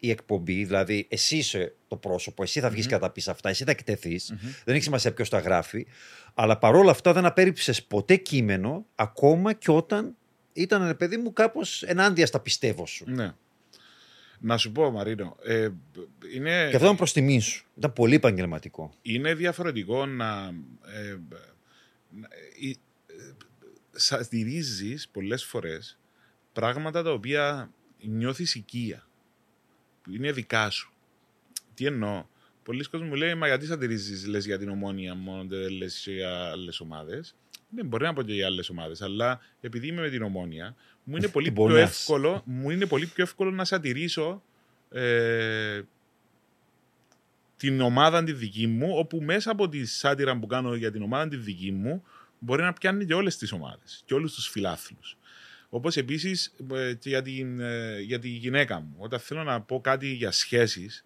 η εκπομπή, δηλαδή εσύ είσαι το πρόσωπο, εσύ θα βγεις mm-hmm. και θα τα πει αυτά, εσύ θα εκτεθείς. Mm-hmm. Δεν έχει σημασία ποιος τα γράφει. Αλλά παρόλα αυτά δεν απέρριψες ποτέ κείμενο, ακόμα και όταν ήταν, παιδί μου, κάπως ενάντια στα πιστεύω σου. Ναι. Να σου πω, Μαρίνο. Ε, είναι... Και αυτό ήταν προς τιμή σου. Ήταν πολύ επαγγελματικό. Είναι διαφορετικό να. Ε, ε, πολλές φορές πράγματα τα οποία νιώθεις οικία. Που είναι δικά σου. Τι εννοώ; Πολλοί κόσμοι μου λέει, Μα γιατί σατυρίζει, λες για την ομόνια μόνο, δεν λες για άλλες ομάδες. Ναι, μπορεί να πω και για άλλες ομάδες, αλλά επειδή είμαι με την ομόνια, μου είναι πολύ, πιο, εύκολο, μου είναι πολύ πιο εύκολο να σατηρήσω ε, την ομάδα τη δική μου, όπου μέσα από τη σάτυρα που κάνω για την ομάδα τη δική μου, μπορεί να πιάνει και όλες τις ομάδες και όλους τους φιλάθλους. Όπως επίσης ε, και για, την, ε, για τη γυναίκα μου. Όταν θέλω να πω κάτι για σχέσεις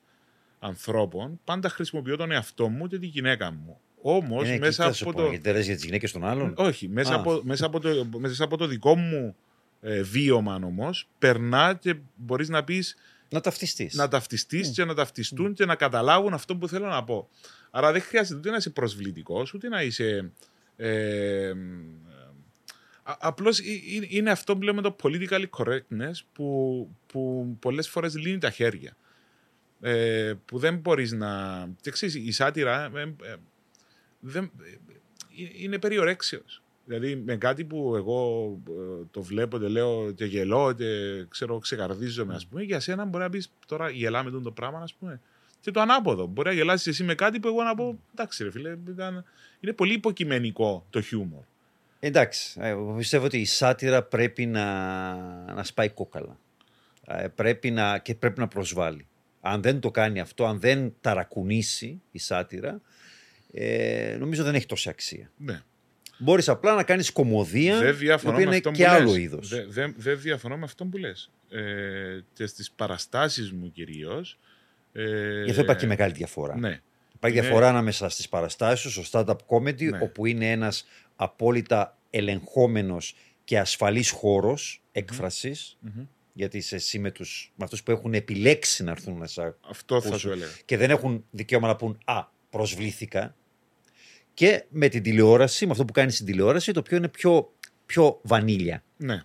ανθρώπων, πάντα χρησιμοποιώ τον εαυτό μου και τη γυναίκα μου. Όμως μέσα από το. Γιατί δεν για τις γυναίκες των άλλων. Όχι, μέσα από, μέσα, από το, μέσα από το δικό μου ε, βίωμα όμω, περνά και μπορεί να πει. Να ταυτιστεί. Να ταυτιστεί mm. και να ταυτιστούν mm. και να καταλάβουν αυτό που θέλω να πω. Άρα δεν χρειάζεται ούτε να είσαι προσβλητικό, ούτε να είσαι. Ε, Απλώ είναι αυτό που λέμε το political correctness που, που πολλέ φορέ λύνει τα χέρια. Ε, που δεν μπορεί να. Και ξέρεις, η σάτυρα ε, ε, δεν, είναι περιορέξιος. Δηλαδή με κάτι που εγώ ε, το βλέπω και λέω και γελώ και ξέρω ξεκαρδίζομαι ας πούμε για σένα μπορεί να πεις τώρα γελάμε τον το πράγμα ας πούμε και το ανάποδο. Μπορεί να γελάσεις εσύ με κάτι που εγώ να πω εντάξει ρε φίλε ήταν... είναι πολύ υποκειμενικό το χιούμορ. Εντάξει, ε, εγώ πιστεύω ότι η σάτυρα πρέπει να, να σπάει κόκαλα. Ε, πρέπει να, και πρέπει να προσβάλλει. Αν δεν το κάνει αυτό, αν δεν ταρακουνήσει η σάτυρα, ε, νομίζω δεν έχει τόση αξία. Ναι. Μπορείς απλά να κάνεις κομμωδία δεν διαφωνώ είναι και άλλο είδος. Δεν δε, δε διαφωνώ με αυτό που λες. Ε, και στις παραστάσεις μου κυρίως. Ε, Γι' αυτό υπάρχει και μεγάλη διαφορά. Ναι. Υπάρχει διαφορά ανάμεσα στις παραστάσεις στο stand-up comedy, ναι. όπου είναι ένας απόλυτα ελεγχόμενος και ασφαλής χώρος έκφρασης, Γιατί είσαι εσύ με, τους, με αυτούς που έχουν επιλέξει να έρθουν να σε Αυτό θα Πόσο. σου έλεγα. και δεν έχουν δικαίωμα να πούν «Α, προσβλήθηκα». Και με την τηλεόραση, με αυτό που κάνει στην τηλεόραση, το οποίο είναι πιο, πιο βανίλια. Ναι.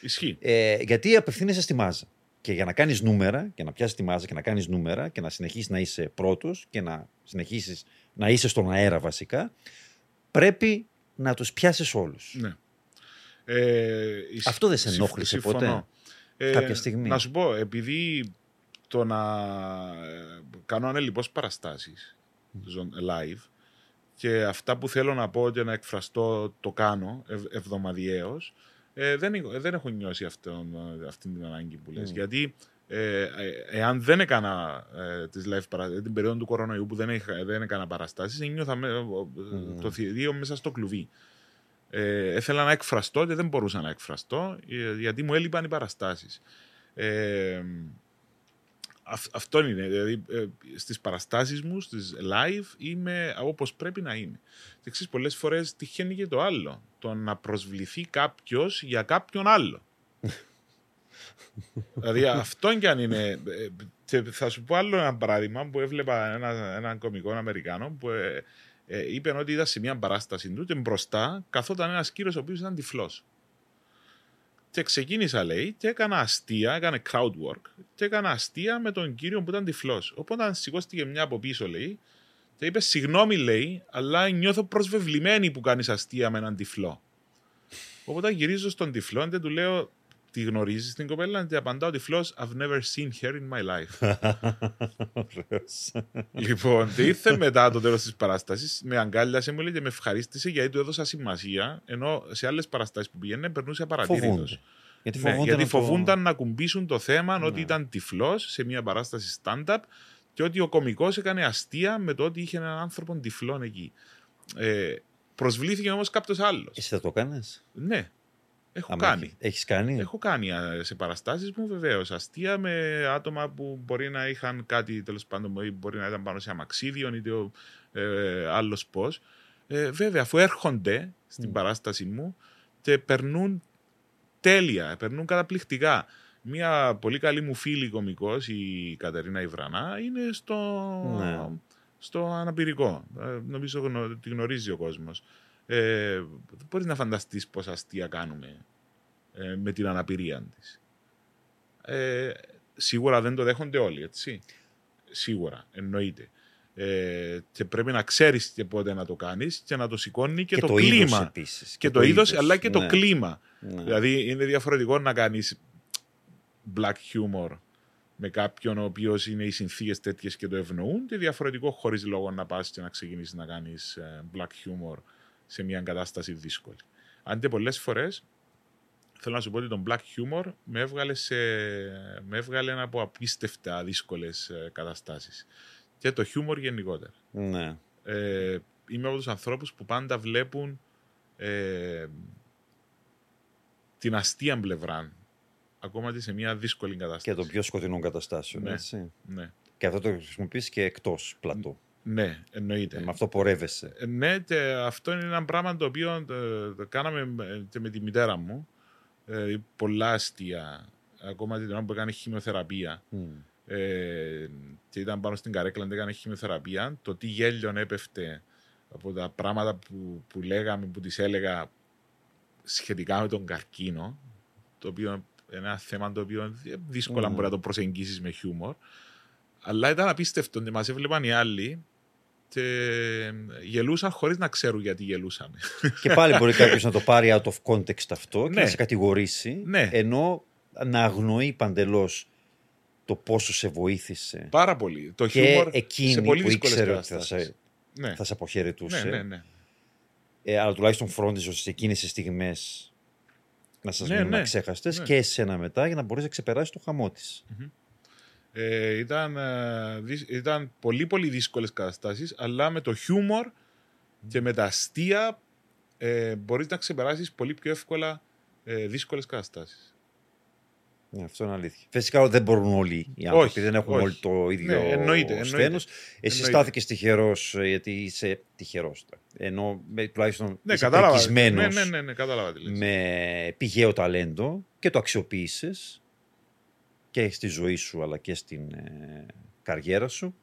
Ισχύει. Ε, γιατί απευθύνεσαι στη μάζα. Και για να κάνεις νούμερα, και να πιάσεις τη μάζα και να κάνεις νούμερα και να συνεχίσεις να είσαι πρώτος και να συνεχίσεις να είσαι στον αέρα βασικά, πρέπει να τους πιάσεις όλους. Ναι. Ε, ισ- Αυτό δεν σε συμφ- ενόχλησε συμφωνώ. Ε, κάποια στιγμή; Να σου πω, επειδή το να ε, κάνω ανελειπώς παραστάσεις ζων- live και αυτά που θέλω να πω και να εκφραστώ το κάνω ευ, εβδομαδιαίως, ε, δεν, έχω- δεν έχω νιώσει αυτόν, ε, αυτή την ανάγκη που λες. Μμ. Γιατί ε, ε, εάν δεν έκανα ε, τις live παραστάσεις, την περίοδο του κορονοϊού που δεν, είχα, δεν έκανα παραστάσεις, νιώθα με, Μμ. το θηρίο μέσα στο κλουβί. Ε, ήθελα να εκφραστώ και δεν μπορούσα να εκφραστώ ε, γιατί μου έλειπαν οι παραστάσεις. Ε, αυ- αυτό είναι. Δηλαδή, ε, στις παραστάσεις μου, στις live, είμαι όπως πρέπει να είμαι. Και ξέρεις, πολλές φορές τυχαίνει και το άλλο. Το να προσβληθεί κάποιος για κάποιον άλλο. δηλαδή αυτό κι αν είναι. ε, και θα σου πω άλλο ένα παράδειγμα που έβλεπα ένα, έναν κωμικό Αμερικάνο που ε, ε, είπε ότι ήταν σε μια παράσταση του και μπροστά καθόταν ένας κύριος ο οποίος ήταν τυφλός. Και ξεκίνησα, λέει, και έκανα αστεία, έκανε crowd work, και έκανα αστεία με τον κύριο που ήταν τυφλός. Οπότε σηκώστηκε μια από πίσω, λέει, και είπε: Συγγνώμη, λέει, αλλά νιώθω προσβεβλημένη που κάνεις αστεία με έναν τυφλό. Οπότε γυρίζω στον τυφλό και του λέω: Τη γνωρίζεις την κοπέλα, και απαντά ο τυφλό: I've never seen her in my life. Λοιπόν, και ήρθε μετά το τέλος της παράστασης, με αγκάλιασε μου λέει και με ευχαρίστησε γιατί του έδωσα σημασία. Ενώ σε άλλες παραστάσεις που πήγαινε περνούσε απαρατήρητος. Φοβούνται. Γιατί Ναι, φοβούνται, γιατί να το- φοβούνταν να κουμπίσουν το θέμα ότι Ναι. ήταν τυφλό σε μια παράσταση stand-up και ότι ο κωμικό έκανε αστεία με το ότι είχε έναν άνθρωπο τυφλό εκεί. Ε, προσβλήθηκε όμως κάποιος άλλος. Εσύ θα το κάνει. Ναι, έχω κάνει. Έχει κάνει; Έχω κάνει α, σε παραστάσεις μου βεβαίως αστεία με άτομα που μπορεί να είχαν κάτι τέλος πάντων, μπορεί- μπορεί να ήταν πάνω σε αμαξίδιο είτε ο ε, άλλος πώς. Ε, βέβαια, αφού έρχονται στην Μμ. παράσταση μου και περνούν τέλεια, περνούν καταπληκτικά. Μία πολύ καλή μου φίλη κομικός, η Κατερίνα Ιβρανά, είναι στο, Ναι. στο αναπηρικό. Ε, νομίζω γνω, τη γνωρίζει ο κόσμος. Ε, μπορείς να φανταστείς πόσα αστεία κάνουμε ε, με την αναπηρία της. Ε, σίγουρα δεν το δέχονται όλοι, έτσι. Σίγουρα, εννοείται. Ε, και πρέπει να ξέρεις και πότε να το κάνεις και να το σηκώνει και, το, είδος κλίμα. επίσης. Και, το, είδος, αλλά και το ναι. κλίμα. Ναι. Δηλαδή είναι διαφορετικό να κάνεις black humor με κάποιον ο οποίος είναι οι συνθήκες τέτοιες και το ευνοούν, και διαφορετικό χωρίς λόγο να πας και να ξεκινήσεις να κάνεις black humor σε μια κατάσταση δύσκολη. Αν και πολλές φορές θέλω να σου πω ότι το black humor με έβγαλε, σε, με έβγαλε από απίστευτα δύσκολες καταστάσεις. Και το humor γενικότερα. Ναι. Ε, είμαι από τους ανθρώπους που πάντα βλέπουν ε, την αστεία πλευρά ακόμα και σε μια δύσκολη κατάσταση. Και των πιο σκοτεινών καταστάσεων. Ναι. Έτσι. Ναι, Και αυτό το χρησιμοποιείς και εκτός πλατού. Ναι εννοείται. Με αυτό πορεύεσαι. Ε, Ναι, και αυτό είναι ένα πράγμα το οποίο ε, το κάναμε με- και με τη μητέρα μου. Ε, πολλά αστεία. Ακόμα την ώρα που έκανε χημειοθεραπεία. Μμ. ε, και ήταν πάνω στην καρέκλα και έκανε χημειοθεραπεία, το τι γέλιον έπεφτε από τα πράγματα που, που λέγαμε, που της έλεγα σχετικά με τον καρκίνο, το οποίο είναι ένα θέμα το οποίο δύσκολα Mm. μπορεί να το προσεγγίσεις με χιούμορ, αλλά ήταν απίστευτο και μας έβλεπαν οι άλλοι και γελούσαν χωρίς να ξέρουν γιατί γελούσαμε. Και πάλι μπορεί κάποιος να το πάρει out of context αυτό και Ναι. να σε κατηγορήσει. Ναι. Ενώ να αγνοεί παντελώς το πόσο σε βοήθησε. Πάρα πολύ. Το και χιούμορ σε εκείνη πολύ που δύσκολες ήξερε ότι θα καταστάσεις. σε, Ναι. θα σε αποχαιρετούσε. ναι, ναι, ναι. Ε, αλλά τουλάχιστον φρόντιζες ώστε σε εκείνες τις στιγμές να σας Ναι, μείνουν ναι. αξέχαστες Ναι. και εσένα μετά για να μπορείς να ξεπεράσεις το χαμό της. Ε, ήταν, ε, δυσ- ήταν πολύ πολύ δύσκολες καταστάσεις, αλλά με το χιούμορ και με τα αστεία ε, μπορείς να ξεπεράσεις πολύ πιο εύκολα ε, δύσκολες καταστάσεις. Ναι, αυτό είναι αλήθεια. Φυσικά δεν μπορούν όλοι οι άνθρωποι, Όχι, δεν έχουν όχι. όλοι το ίδιο Ναι, εννοείται, εννοείται. σθένος. Εσύ Εννοείται. στάθηκε τυχερός γιατί είσαι τυχερός. Ενώ με, τουλάχιστον Ναι, είσαι κατάλαβα. Ναι, πρικισμένος ναι, ναι, ναι, κατάλαβα τι λες. με πηγαίο ταλέντο και το αξιοποίησες και στη ζωή σου αλλά και στην ε, καριέρα σου.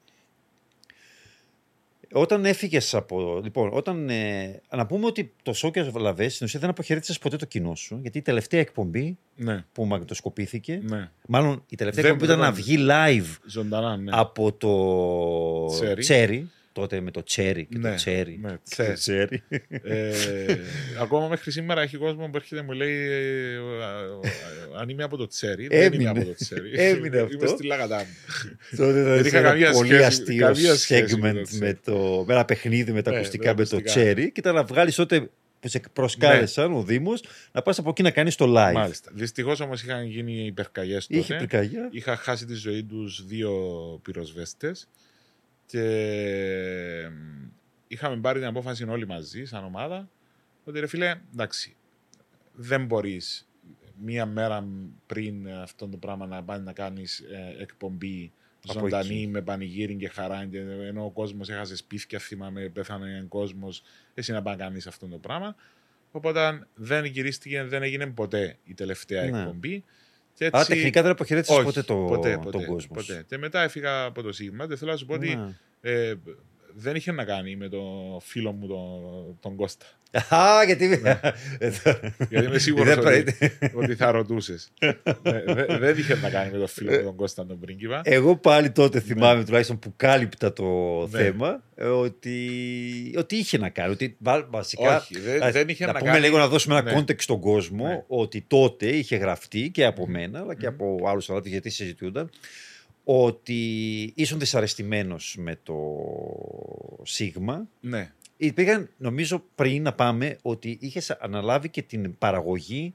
Όταν έφυγες από. Λοιπόν, όταν. Ε, να πούμε ότι το Σόκερ Βλαβές στην ουσία δεν αποχαιρέτησες ποτέ το κοινό σου, γιατί η τελευταία εκπομπή Ναι, που μαγνητοσκοπήθηκε. ναι. Μάλλον η τελευταία Δεν- εκπομπή ήταν να δεν- βγει live Ζωντανά, ναι. από το Τσέρι. Τσέρι. Τότε με το Τσέρι και Ναι, το Τσέρι. ναι, Το Τσέρι. Τσέρι. Ε, ακόμα μέχρι σήμερα έχει κόσμο που έρχεται και μου λέει ε, ε, ε, αν είμαι από το Τσέρι. Δεν Έμεινε. είμαι από το Τσέρι. Έμεινε Είμαι αυτό. στη Λαγατάμ. Τότε Δεν ήταν είχα ένα καμία πολύ σχέση- αστείο καμία σχέση με το segment Τσέρι. με, το, με ένα παιχνίδι με τα Ναι, ακουστικά με με το ακουστικά. Τσέρι και ήταν να βγάλεις τότε που σε προσκάλεσαν ο Δήμος να πας από εκεί να κάνεις το live. Μάλιστα. Δυστυχώς όμως είχαν γίνει υπερκαγιές τότε. Είχε πυρκαγιά. Είχα χάσει τη ζωή τους δύο πυροσβέστες και μ, είχαμε πάρει την απόφαση όλοι μαζί, σαν ομάδα, ότι ρε φίλε, εντάξει, δεν μπορείς μία μέρα πριν αυτό το πράγμα να πάει να κάνεις εκπομπή Από ζωντανή εκεί. με πανηγύρι και χαρά. Και ενώ ο κόσμος έχασε σπίτια, θυμάμαι, πέθανε κόσμος, εσύ να πάει να κάνεις αυτό το πράγμα. Οπότε δεν γυρίστηκε, δεν έγινε ποτέ η τελευταία Ναι. εκπομπή. Και Άρα έτσι- τεχνικά δεν αποχαιρέτησες όχι, ποτέ, το, ποτέ, ποτέ, τον κόσμο. σου. Ποτέ. Και μετά έφυγα από το Σίγμα. Και θέλω να σου πω ότι Ναι. ε, δεν είχε να κάνει με τον φίλο μου τον, τον Κώστα. Α, γιατί. Ναι. Γιατί είμαι σίγουρο Δεν ότι, πρέπει- ότι θα ρωτούσες. δεν είχε να κάνει με τον φίλο μου τον Κώστα τον πρίγκιπα. Εγώ πάλι τότε θυμάμαι τουλάχιστον που κάλυπτα το Ναι. θέμα ε, ότι, ότι είχε να κάνει. Ότι βα- βασικά. Όχι, δεν, Α, δεν είχε να να, πούμε κάνει. λίγο να δώσουμε ένα Ναι. context στον κόσμο Ναι. ότι τότε είχε γραφτεί και από μένα αλλά και Μμμ. από άλλους ανθρώπου γιατί συζητούνταν ότι ήσουν δυσαρεστημένος με το Σίγμα. Ναι, Υπήρχαν, νομίζω, πριν να πάμε, ότι είχες αναλάβει και την παραγωγή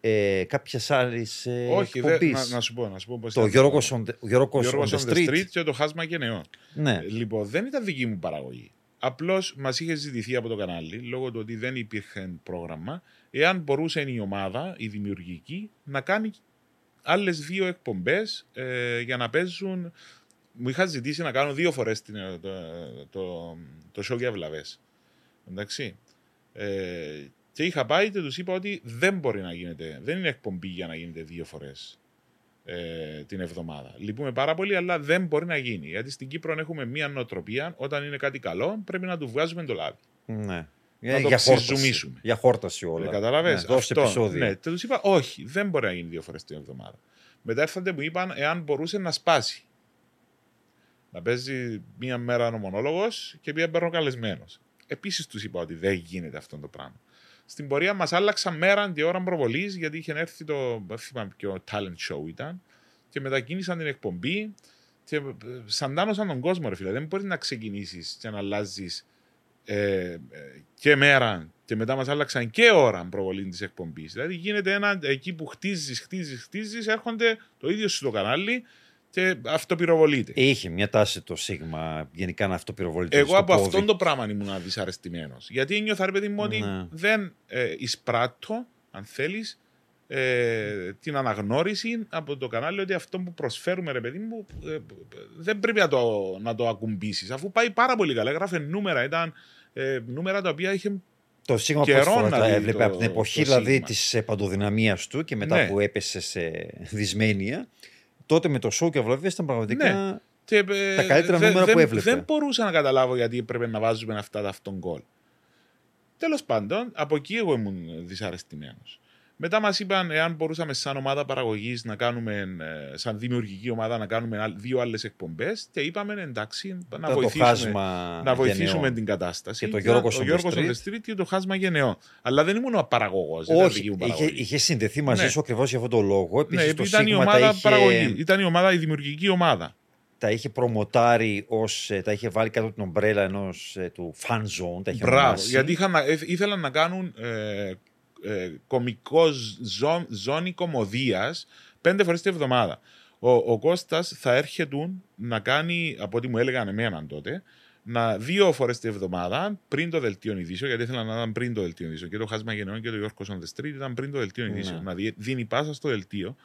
ε, κάποια άλλη ε, όχι, δε, εκπομπής. να, να σου πω. Να σου πω πώς Το ήταν Γιώργος on the, Γιώργος Γιώργος on the street. και το χάσμα γενναιών. Ναι. Λοιπόν, δεν ήταν δική μου παραγωγή. Απλώς μας είχε ζητηθεί από το κανάλι, λόγω του ότι δεν υπήρχε πρόγραμμα, εάν μπορούσε η ομάδα, η δημιουργική, να κάνει άλλες δύο εκπομπές ε, για να παίζουν. Μου είχα ζητήσει να κάνω δύο φορές το, το, το show για βλαβές. Εντάξει. Ε, και είχα πάει και τους είπα ότι δεν μπορεί να γίνεται. Δεν είναι εκπομπή για να γίνεται δύο φορές ε, την εβδομάδα. Λυπούμε πάρα πολύ, αλλά δεν μπορεί να γίνει. Γιατί στην Κύπρο έχουμε μία νοοτροπία. Όταν είναι κάτι καλό, πρέπει να του βγάζουμε το λάδι. ναι. Να το για χόρταση. ξεζουμίσουμε. Για χόρταση όλα. Με καταλαβες; Ναι, δώσε Αυτό. επεισόδια. Ναι, και τους είπα, όχι, δεν μπορεί να γίνει δύο φορές την εβδομάδα. Μετά έρθατε μου είπαν εάν μπορούσε να σπάσει. Να παίζει μία μέρα ο μονόλογος και μία μέρα ο καλεσμένος. Επίσης τους είπα ότι δεν γίνεται αυτό το πράγμα. Στην πορεία μας άλλαξαν μέρα αντί ώρα προβολής γιατί είχε έρθει το. Δεν θυμάμαι ποιο talent show ήταν. Και μετακίνησαν την εκπομπή και ε, σαντάνωσαν τον κόσμο, ρε φίλε. Δεν μπορείς να ξεκινήσεις και να αλλάζεις ε, ε, και μέρα και μετά μας άλλαξαν και ώρα προβολής της εκπομπής. Δηλαδή γίνεται ένα εκεί που χτίζεις, χτίζεις, χτίζεις, έρχονται το ίδιο στο κανάλι και αυτοπυροβολείται. Είχε μια τάση το Σίγμα γενικά να αυτοπυροβολείται. Εγώ στο από πόδι. αυτόν το πράγμα ήμουν δυσαρεστημένο. Γιατί νιώθα ρε παιδί μου ότι Ναι. δεν ε, εισπράττω, αν θέλεις, ε, την αναγνώριση από το κανάλι ότι αυτό που προσφέρουμε, ρε παιδί μου, ε, δεν πρέπει να το, να το ακουμπήσεις. Αφού πάει πάρα πολύ καλά. Έγραφε νούμερα, ήταν ε, νούμερα τα οποία είχε. Το Σίγμα καιρό πρώτη φορά να τα δει έβλεπε το- από την εποχή το δηλαδή Σίγμα. της ε, παντοδυναμίας του και μετά Ναι. που έπεσε σε δυσμένεια. Τότε με το σοου και αυλαβίες ήταν πραγματικά. Και, ε, Τα καλύτερα δεν- νούμερα δεν, που έβλεπε. Δεν μπορούσα να καταλάβω γιατί έπρεπε να βάζουμε αυτά τα αυτόν γκολ. Τέλος πάντων, από εκεί εγώ ήμουν δυσαρεστημένος. Μετά μας είπαν, εάν μπορούσαμε σαν ομάδα παραγωγής να κάνουμε, ε, σαν δημιουργική ομάδα, να κάνουμε άλλ- δύο άλλες εκπομπές. Και είπαμε, εντάξει, να Ήταν το βοηθήσουμε, χάσμα να βοηθήσουμε γενναιών. την κατάσταση. Και το Ήταν Γιώργος ο on the Γιώργος Street. on the Street και το χάσμα γενναιό. Αλλά δεν ήμουν ο παραγωγός. Όχι, είχε, είχε συνδεθεί μαζί Ναι. σου ακριβώς για αυτόν τον λόγο. Ναι, Επίσης, το ήταν η Σίγμα τα ομάδα είχε, παραγωγή. Ήταν η ομάδα, η δημιουργική ομάδα. τα είχε προμοτάρει ως, ε, τα είχε βάλει κάτω από την ομπρέλα ενός ε, του fan zone. Τα είχε Μπράβο. ονομάσει. Γιατί είχαν, να- ε, ήθελαν να κάνουν ε, ε, κομικό ζω, ζώνη κομμωδίας πέντε φορές τη εβδομάδα. Ο, ο Κώστας θα έρχεται να κάνει, από ό,τι μου έλεγαν εμένα τότε, να δύο φορές τη εβδομάδα πριν το δελτίο ειδήσεων, γιατί ήθελαν να ήταν πριν το δελτίο ειδήσεων. Και το Χάσμα Γενναιών και το Γιώργος on the Street ήταν πριν το δελτίο Ναι. ειδήσεων. Να δι- δίνει πάσα στο δελτίο.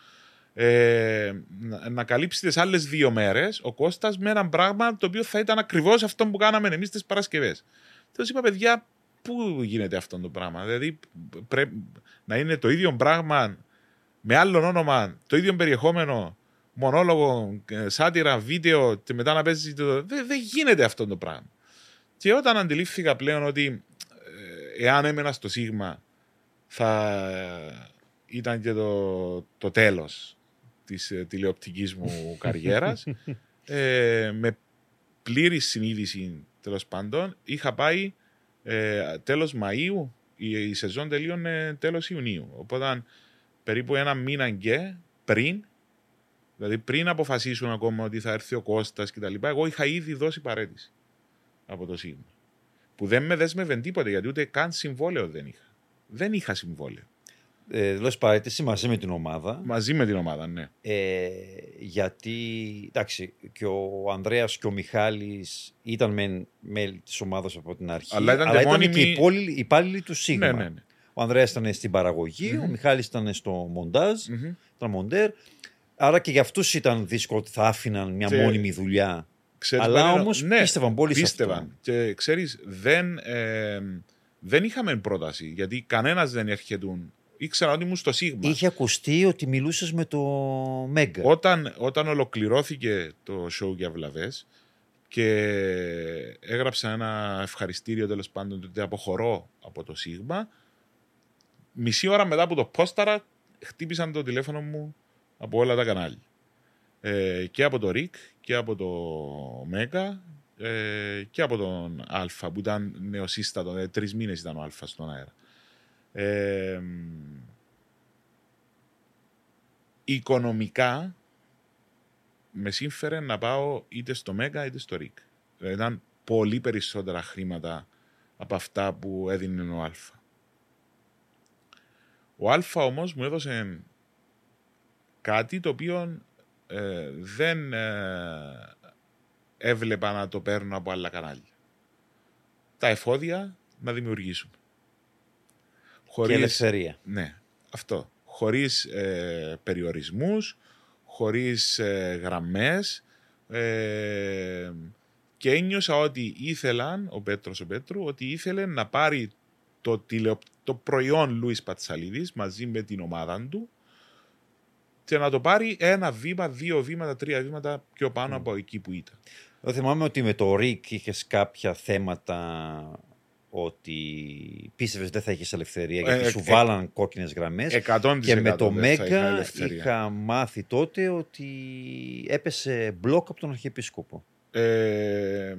Ε, να, να καλύψει τις άλλες δύο μέρες ο Κώστας με ένα πράγμα το οποίο θα ήταν ακριβώς αυτό που κάναμε εμείς τις Παρασκευές. Τους είπα, παιδιά, πού γίνεται αυτό το πράγμα. Δηλαδή, πρέπει να είναι το ίδιο πράγμα με άλλο όνομα, το ίδιο περιεχόμενο, μονόλογο, ε, σάτυρα, βίντεο και μετά να παίζεις. Το... Δεν, δεν γίνεται αυτό το πράγμα. Και όταν αντιλήφθηκα πλέον ότι ε, εάν έμενα στο Σίγμα θα ήταν και το, το τέλος της ε, τηλεοπτικής μου καριέρας ε, με πλήρη συνείδηση τέλος πάντων είχα πάει ε, τέλος Μαΐου η, η σεζόν τελείωνε τέλος Ιουνίου. Οπότε περίπου ένα μήνα και πριν δηλαδή πριν αποφασίσουν ακόμα ότι θα έρθει ο Κώστας κτλ εγώ είχα ήδη δώσει παρέτηση από το Σίγμα που δεν με δέσμευε τίποτε γιατί ούτε καν συμβόλαιο δεν είχα. Δεν είχα συμβόλαιο ε, δηλώσει παρέτηση μαζί με την ομάδα. Μαζί με την ομάδα, ναι. Ε, γιατί, εντάξει, και ο Ανδρέας και ο Μιχάλης ήταν με, μέλη της ομάδας από την αρχή. Αλλά ήταν, αλλά μόνιμη... και οι υπόλοιποι, υπάλληλοι του Σίγμα. Ναι, ναι, ναι. Ο Ανδρέας ήταν στην παραγωγή, Μμμ. ο Μιχάλης ήταν στο μοντάζ, Μμμ. ήταν μοντέρ. Άρα και για αυτούς ήταν δύσκολο ότι θα άφηναν μια Και- μόνιμη δουλειά. Ξέρεις, Αλλά Βαλένο, όμως ναι, πίστευαν πολύ σε πίστευαν. αυτό. Και ξέρεις, δεν, ε, δεν είχαμε πρόταση, γιατί κανένας δεν έρχεται. Ήξερα ότι ήμουν στο Σίγμα. Είχε ακουστεί ότι μιλούσες με το Μέγκα. Όταν, όταν ολοκληρώθηκε το show για βλαβές και έγραψα ένα ευχαριστήριο τέλος πάντων ότι αποχωρώ από το Σίγμα, μισή ώρα μετά που το πόσταρα χτύπησαν το τηλέφωνο μου από όλα τα κανάλια. Ε, και από το ΡΙΚ και από το Μέγκα ε, και από τον Αλφα που ήταν νεοσύστατο, ε, τρεις μήνες ήταν ο Αλφα στον αέρα. Ε, οικονομικά με σύμφερε να πάω είτε στο Μέγκα είτε στο ΡΙΚ. Δηλαδή ήταν πολύ περισσότερα χρήματα από αυτά που έδινε ο Αλφα. Ο Αλφα όμως μου έδωσε κάτι το οποίο ε, δεν ε, έβλεπα να το παίρνω από άλλα κανάλια. Τα εφόδια να δημιουργήσουμε. και Χωρίς, ελευθερία. ναι, αυτό. Χωρίς ε, περιορισμούς, χωρίς ε, γραμμές ε, και ένιωσα ότι ήθελαν, ο Πέτρος ο Πέτρου, ότι ήθελε να πάρει το, τηλεο, το προϊόν Λούις Πατσαλίδης μαζί με την ομάδα του και να το πάρει ένα βήμα, δύο βήματα, τρία βήματα πιο πάνω από εκεί που ήταν. Εγώ θυμάμαι ότι με το ΡΙΚ είχες κάποια θέματα ότι πίστευες δεν θα είχε ελευθερία γιατί Ε, σου ε, βάλαν κόκκινες γραμμές. 100% Και με το δεν θα είχα Μέγκα ελευθερία. είχα μάθει τότε ότι έπεσε μπλοκ από τον Αρχιεπίσκοπο. Ε,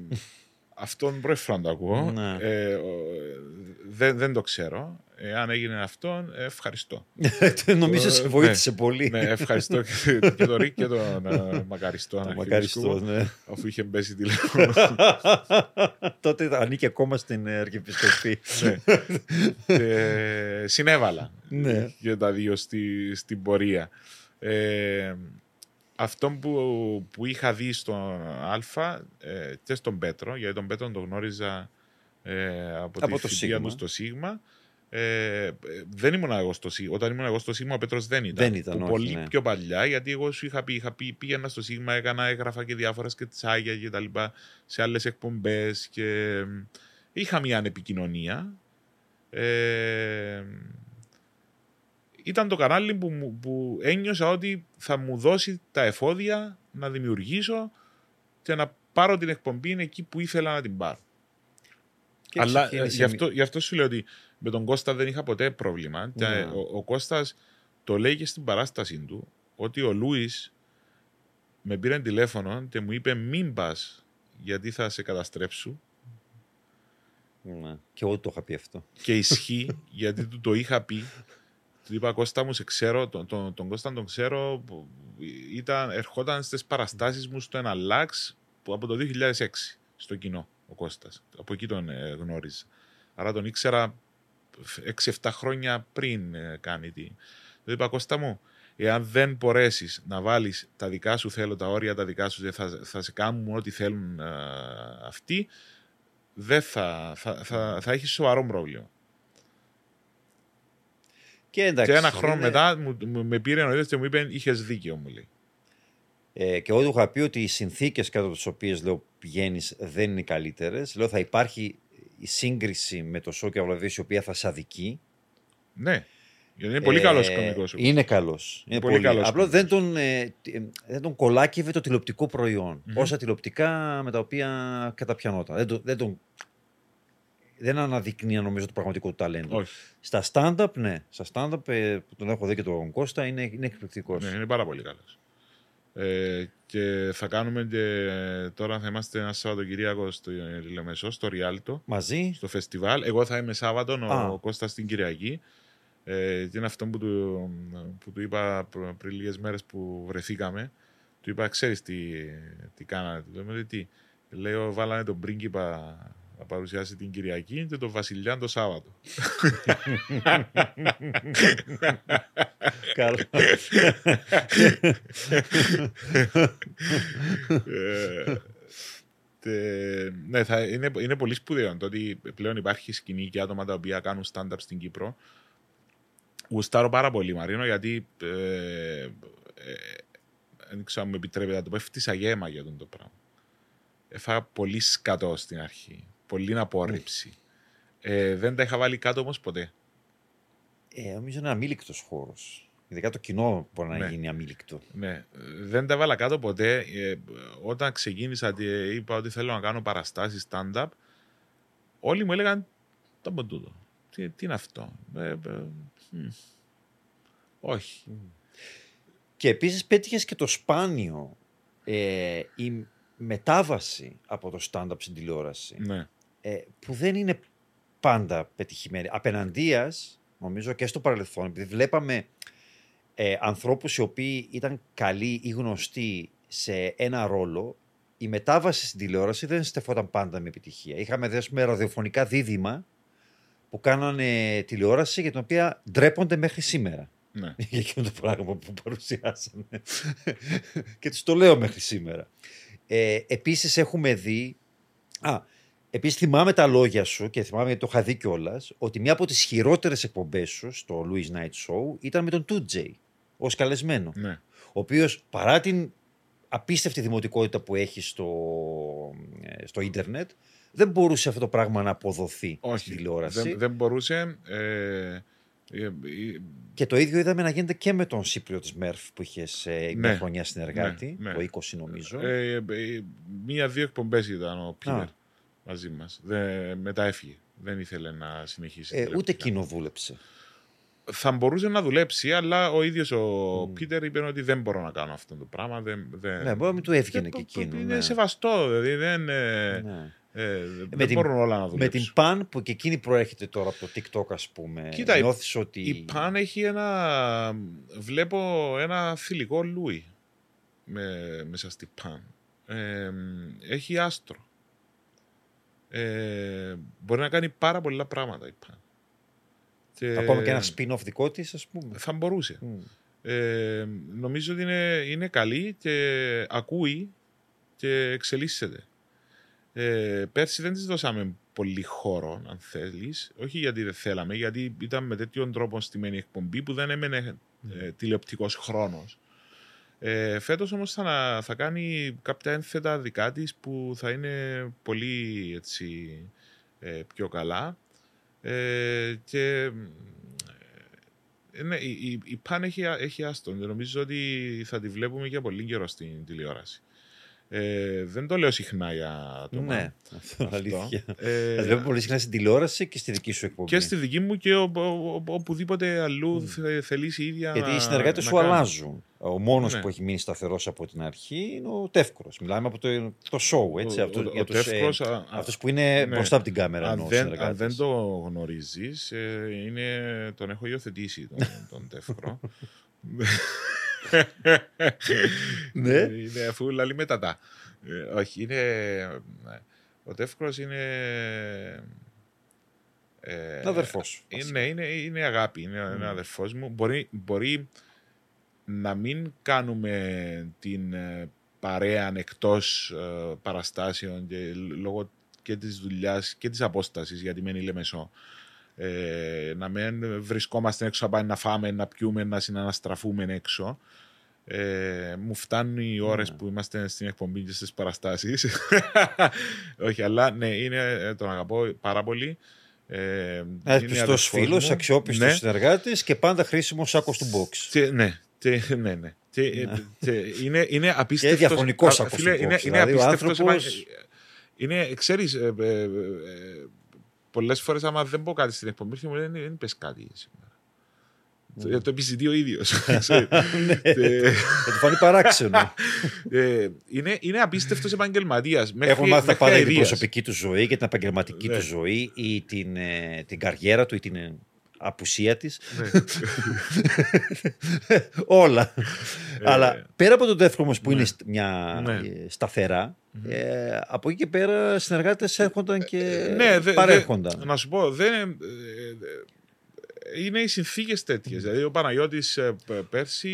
αυτόν πρώτη φορά το ακούω. Ναι. Ε, ο- δεν, δεν το ξέρω. Εάν έγινε αυτό, ε, ευχαριστώ. Νομίζω σε ναι. βοήθησε πολύ. ναι, ευχαριστώ και, και τον Ρίκ και τον ε, Μακαριστό. Το Αρχιεπίσκοπο, Μακαριστό, ναι. Αφού είχε μπέσει τηλέφωνο. τότε ανήκε ακόμα στην ε, Αρχιεπισκοπή. ναι. Και συνέβαλα Ναι. και τα δύο στη, στην πορεία. Ε, αυτό που, που είχα δει στον Α ε, και στον Πέτρο, γιατί τον Πέτρο τον γνώριζα ε, από, Από τη το θητεία Σίγμα. του στο Σίγμα. Ε, ε, δεν ήμουν εγώ στο Σίγμα. Όταν ήμουν εγώ στο Σίγμα, ο Πέτρος δεν ήταν. Δεν ήταν, Που όχι, πολύ ναι. πιο παλιά, γιατί εγώ σου είχα πει, είχα πει πήγαινα στο Σίγμα, έκανα, έγραφα και διάφορα σκετσάγια και τα λοιπά σε άλλες εκπομπές και ε, είχα μια ανεπικοινωνία. Ε, ήταν το κανάλι που, μου- που ένιωσα ότι θα μου δώσει τα εφόδια να δημιουργήσω και να πάρω την εκπομπή εκεί που ήθελα να την πάρω. Και Αλλά ε, ξεκίνησε γι, αυτό, γι' αυτό σου λέω ότι με τον Κώστας δεν είχα ποτέ πρόβλημα. Και, Ναι. ο, ο Κώστας το λέει και στην παράστασή του ότι ο Λούις με πήρε τηλέφωνο και μου είπε μην πας γιατί θα σε καταστρέψω Ναι. Και εγώ το είχα πει αυτό. και ισχύει γιατί του το είχα πει. Του είπα Κώστα μου σε ξέρω, τον, τον, τον Κώστα τον ξέρω, που ήταν, ερχόταν στις παραστάσεις μου στο ένα λάξ που από το 2006 στο κοινό ο Κώστας. Από εκεί τον ε, γνώριζα. Άρα τον ήξερα 6-7 χρόνια πριν ε, κάνει τη. Του είπα Κώστα μου, εάν δεν μπορέσεις να βάλεις τα δικά σου θέλω, τα όρια τα δικά σου, θα, θα σε κάνουν ό,τι θέλουν ε, αυτοί, δεν θα, θα, θα, θα έχεις σοβαρό πρόβλημα. Και, εντάξει, και ένα χρόνο είναι- μετά μου, μου- με πήρε ο και μου είπε: Είχες δίκιο, μου λέει. Ε, και εγώ του είχα πει ότι οι συνθήκες κάτω από τις οποίες λέω πηγαίνεις δεν είναι καλύτερες. Λέω θα υπάρχει η σύγκριση με το Σόκια Βλαβίση η οποία θα σε αδικεί. Ναι. Γιατί είναι πολύ καλός Ε, κωμικό. Είναι καλός. Είναι Πολύ πολύ, καλός Απλώς κωμικός. δεν τον, ε, τι- ε, δεν τον κολάκευε το τηλεοπτικό προϊόν. Μμμ. Όσα τηλεοπτικά με τα οποία καταπιανόταν. Δεν, τον- δεν, τον, δεν αναδεικνύει νομίζω το πραγματικό του ταλέντο. Όχι. Στα stand-up, ναι. Στα stand-up ε, που τον έχω δει και τον Κώστα είναι, είναι εκπληκτικός. Ναι, είναι πάρα πολύ καλός. Ε, και θα κάνουμε και τώρα θα είμαστε ένα Σαββατοκυριακό στο Λεμεσό, στο Ριάλτο, Μαζί; στο φεστιβάλ. Εγώ θα είμαι Σάββατο, ο, Α. ο Κώστας την Κυριακή. Ε, και είναι αυτό που του, που του είπα πr- πριν λίγες μέρες που βρεθήκαμε. Του είπα, ξέρεις τι, τι κάνατε. Του λέμε, τι. Λέω, βάλανε τον πρίγκιπα να παρουσιάσει την Κυριακή και τον Βασιλιά το Σάββατο. Καλό. Ε, τε- ναι, θα, είναι, είναι πολύ σπουδαίο το ότι πλέον υπάρχει σκηνή και άτομα τα οποία κάνουν stand-up στην Κύπρο. Γουστάρω πάρα πολύ, Μαρίνο, γιατί ε, ε, δεν ξέρω αν μου επιτρέπετε να το πω, έφτιασα γέμα για τον το πράγμα. Έφαγα πολύ σκατό στην αρχή. Πολύ απόρριψη. Ε, δεν τα είχα βάλει κάτω όμως ποτέ. Ε, νομίζω είναι αμήλικτος χώρος. Ειδικά το κοινό μπορεί να Ναι. γίνει αμήλικτο. Ναι, δεν τα βάλα κάτω ποτέ. Ε, όταν ξεκίνησα και είπα ότι θέλω να κάνω παραστάσεις stand-up, όλοι μου έλεγαν το από τούτο. Τι, τι είναι αυτό; Ε, ε, μ. όχι. Και επίσης πέτυχες και το σπάνιο ε, η μετάβαση από το stand-up στην τηλεόραση Ναι, ε, που δεν είναι πάντα πετυχημένη. Απέναντίας, νομίζω και στο παρελθόν, επειδή βλέπαμε ε, ανθρώπους οι οποίοι ήταν καλοί ή γνωστοί σε ένα ρόλο, η μετάβαση στην τηλεόραση δεν στεφόταν πάντα με επιτυχία. Είχαμε δει, ας πούμε, ραδιοφωνικά δίδυμα που κάνανε τηλεόραση για την οποία ντρέπονται μέχρι σήμερα ναι. για εκείνο το πράγμα που παρουσιάσανε. και τους το λέω μέχρι σήμερα. Ε, επίσης έχουμε δει... Α, επίσης θυμάμαι τα λόγια σου και θυμάμαι γιατί το είχα δει κιόλας, ότι μία από τις χειρότερες εκπομπές σου στο Louis Night Show ήταν με τον 2J ως καλεσμένο. ναι. Ο οποίος παρά την απίστευτη δημοτικότητα που έχει στο, ε, στο ίντερνετ δεν μπορούσε αυτό το πράγμα να αποδοθεί στην Όχι. τηλεόραση. Δεν, δεν μπορούσε. Ε, ε, ε, Και το ίδιο είδαμε να γίνεται και με τον Σύπριο της ΜΕΡΦ που είχε ε, μια Ναι. χρονιά συνεργάτη, Ναι, ναι. το 20 νομίζω. ε, ε, Μία-δύο εκπομπές ήταν ο Πίτερ Α. μαζί μας. Μετά έφυγε. Δεν ήθελε να συνεχίσει. Ε, ούτε τηλεοπτικά. εκείνο δούλεψε. θα μπορούσε να δουλέψει, αλλά ο ίδιος ο Μμ. Πίτερ είπε ότι δεν μπορώ να κάνω αυτό το πράγμα. Δεν, δεν... Ναι, μπορεί να μην του έβγαινε Δεν- και εκείνο. Είναι ναι. σεβαστό, δηλαδή δεν, ε, Ναι. ε, δεν Με την- μπορούν όλα να Με δουλέψουν. την Παν που και εκείνη προέρχεται τώρα από το TikTok ας πούμε. Κοίτα, η- νιώθεις ότι... Η Παν έχει ένα. Βλέπω ένα θηλυκό Λούι με, μέσα στη Παν. Ε, έχει άστρο. Ε, μπορεί να κάνει πάρα πολλά πράγματα η Παν. Και Ακόμα και ένα spin-off δικό της ας πούμε. Θα μπορούσε. Μμ. Ε, νομίζω ότι είναι, είναι καλή και ακούει και εξελίσσεται. Ε, πέρσι δεν της δώσαμε πολύ χώρο, αν θέλεις. Όχι γιατί δεν θέλαμε, γιατί ήταν με τέτοιον τρόπο στημένη εκπομπή που δεν έμενε ε, τηλεοπτικός χρόνος. Ε, φέτος όμως θα, θα κάνει κάποια ένθετα δικά της που θα είναι πολύ έτσι, ε, πιο καλά. Ε, και ε, ναι, η, η, η Παν έχει, έχει άστον. Νομίζω ότι θα τη βλέπουμε για πολύ καιρό στην τηλεόραση. Ε, δεν το λέω συχνά για άτομα. Ναι, αυτό είναι αλήθεια. Ε, Θα βλέπω πολύ συχνά στην τηλεόραση και στη δική σου εκπομπή. και στη δική μου και ο, ο- ο- οπουδήποτε αλλού θε, θελήσει η ίδια Γιατί να- οι συνεργάτες να σου κάνει. αλλάζουν. Ο μόνος Ναι. που έχει μείνει σταθερός από την αρχή είναι ο Τεύκρο. Μιλάμε από το, το show, έτσι. Ο- αυτό, ο- για ο τους, ε, Τεύκρος, α- α- αυτούς που είναι ναι. μπροστά από την κάμερα. αν εννοώ, δεν, αν συνεργάτες. δεν το γνωρίζεις, ε, είναι, τον έχω υιοθετήσει τον, τον Τεύκρο. Ναι. Είναι αφού λαλεί μετά τα. Ε, όχι, είναι... Ο Τεύκρος είναι... Ε, Είναι αδερφός σου, Είναι, είναι, είναι αγάπη, είναι, είναι αδερφός μου. Μπορεί, μπορεί να μην κάνουμε την ε, παρέα εκτός ε, παραστάσεων και λόγω και της δουλειάς και της απόστασης γιατί μένει Λεμεσό. Ε, να μην βρισκόμαστε έξω να πάμε να φάμε, να πιούμε, να συναναστραφούμε έξω. Ε, μου φτάνουν οι ώρες Ναι. που είμαστε στην εκπομπή και στις παραστάσεις. Όχι, αλλά ναι, είναι, ε, τον αγαπώ πάρα πολύ. Ε, είναι Ένα αδερφός φίλο, μου. αξιόπιστο Ναι. συνεργάτη και πάντα χρήσιμο σάκο του box. Και- ναι, και- ναι, ναι. Και, ε, και είναι, είναι απίστευτος. Και διαφωνικός α, από φίλε, στην είναι, box, είναι δηλαδή ο απίστευτος άνθρωπος- επα- Είναι, ξέρεις, ε, ε, ε, ε, πολλές φορές άμα δεν πω κάτι στην εκπομπή μου λένε δεν είπες κάτι σήμερα. Ναι. Το, το επιζητεί ο ίδιος. Ναι. Και, Θα του φανεί παράξενο. ε, είναι, είναι απίστευτος επαγγελματίας. Μέχρι, Έχουν μάθει τα μέχρι πάντα για την αηδίας. προσωπική του ζωή και την επαγγελματική Ναι. του ζωή ή την, ε, την καριέρα του ή την ε, απουσία της. Ναι. Όλα. Ε, Αλλά πέρα από το δεύτερο όμως που ναι. είναι στ- μια Ναι. ε, σταθερά, ε, από εκεί και πέρα συνεργάτες έρχονταν και Ναι, δε- δε- παρέρχονταν. να σου πω, δεν, ε, ε, είναι οι συνθήκες τέτοιες. Δηλαδή, ο Παναγιώτης πέρσι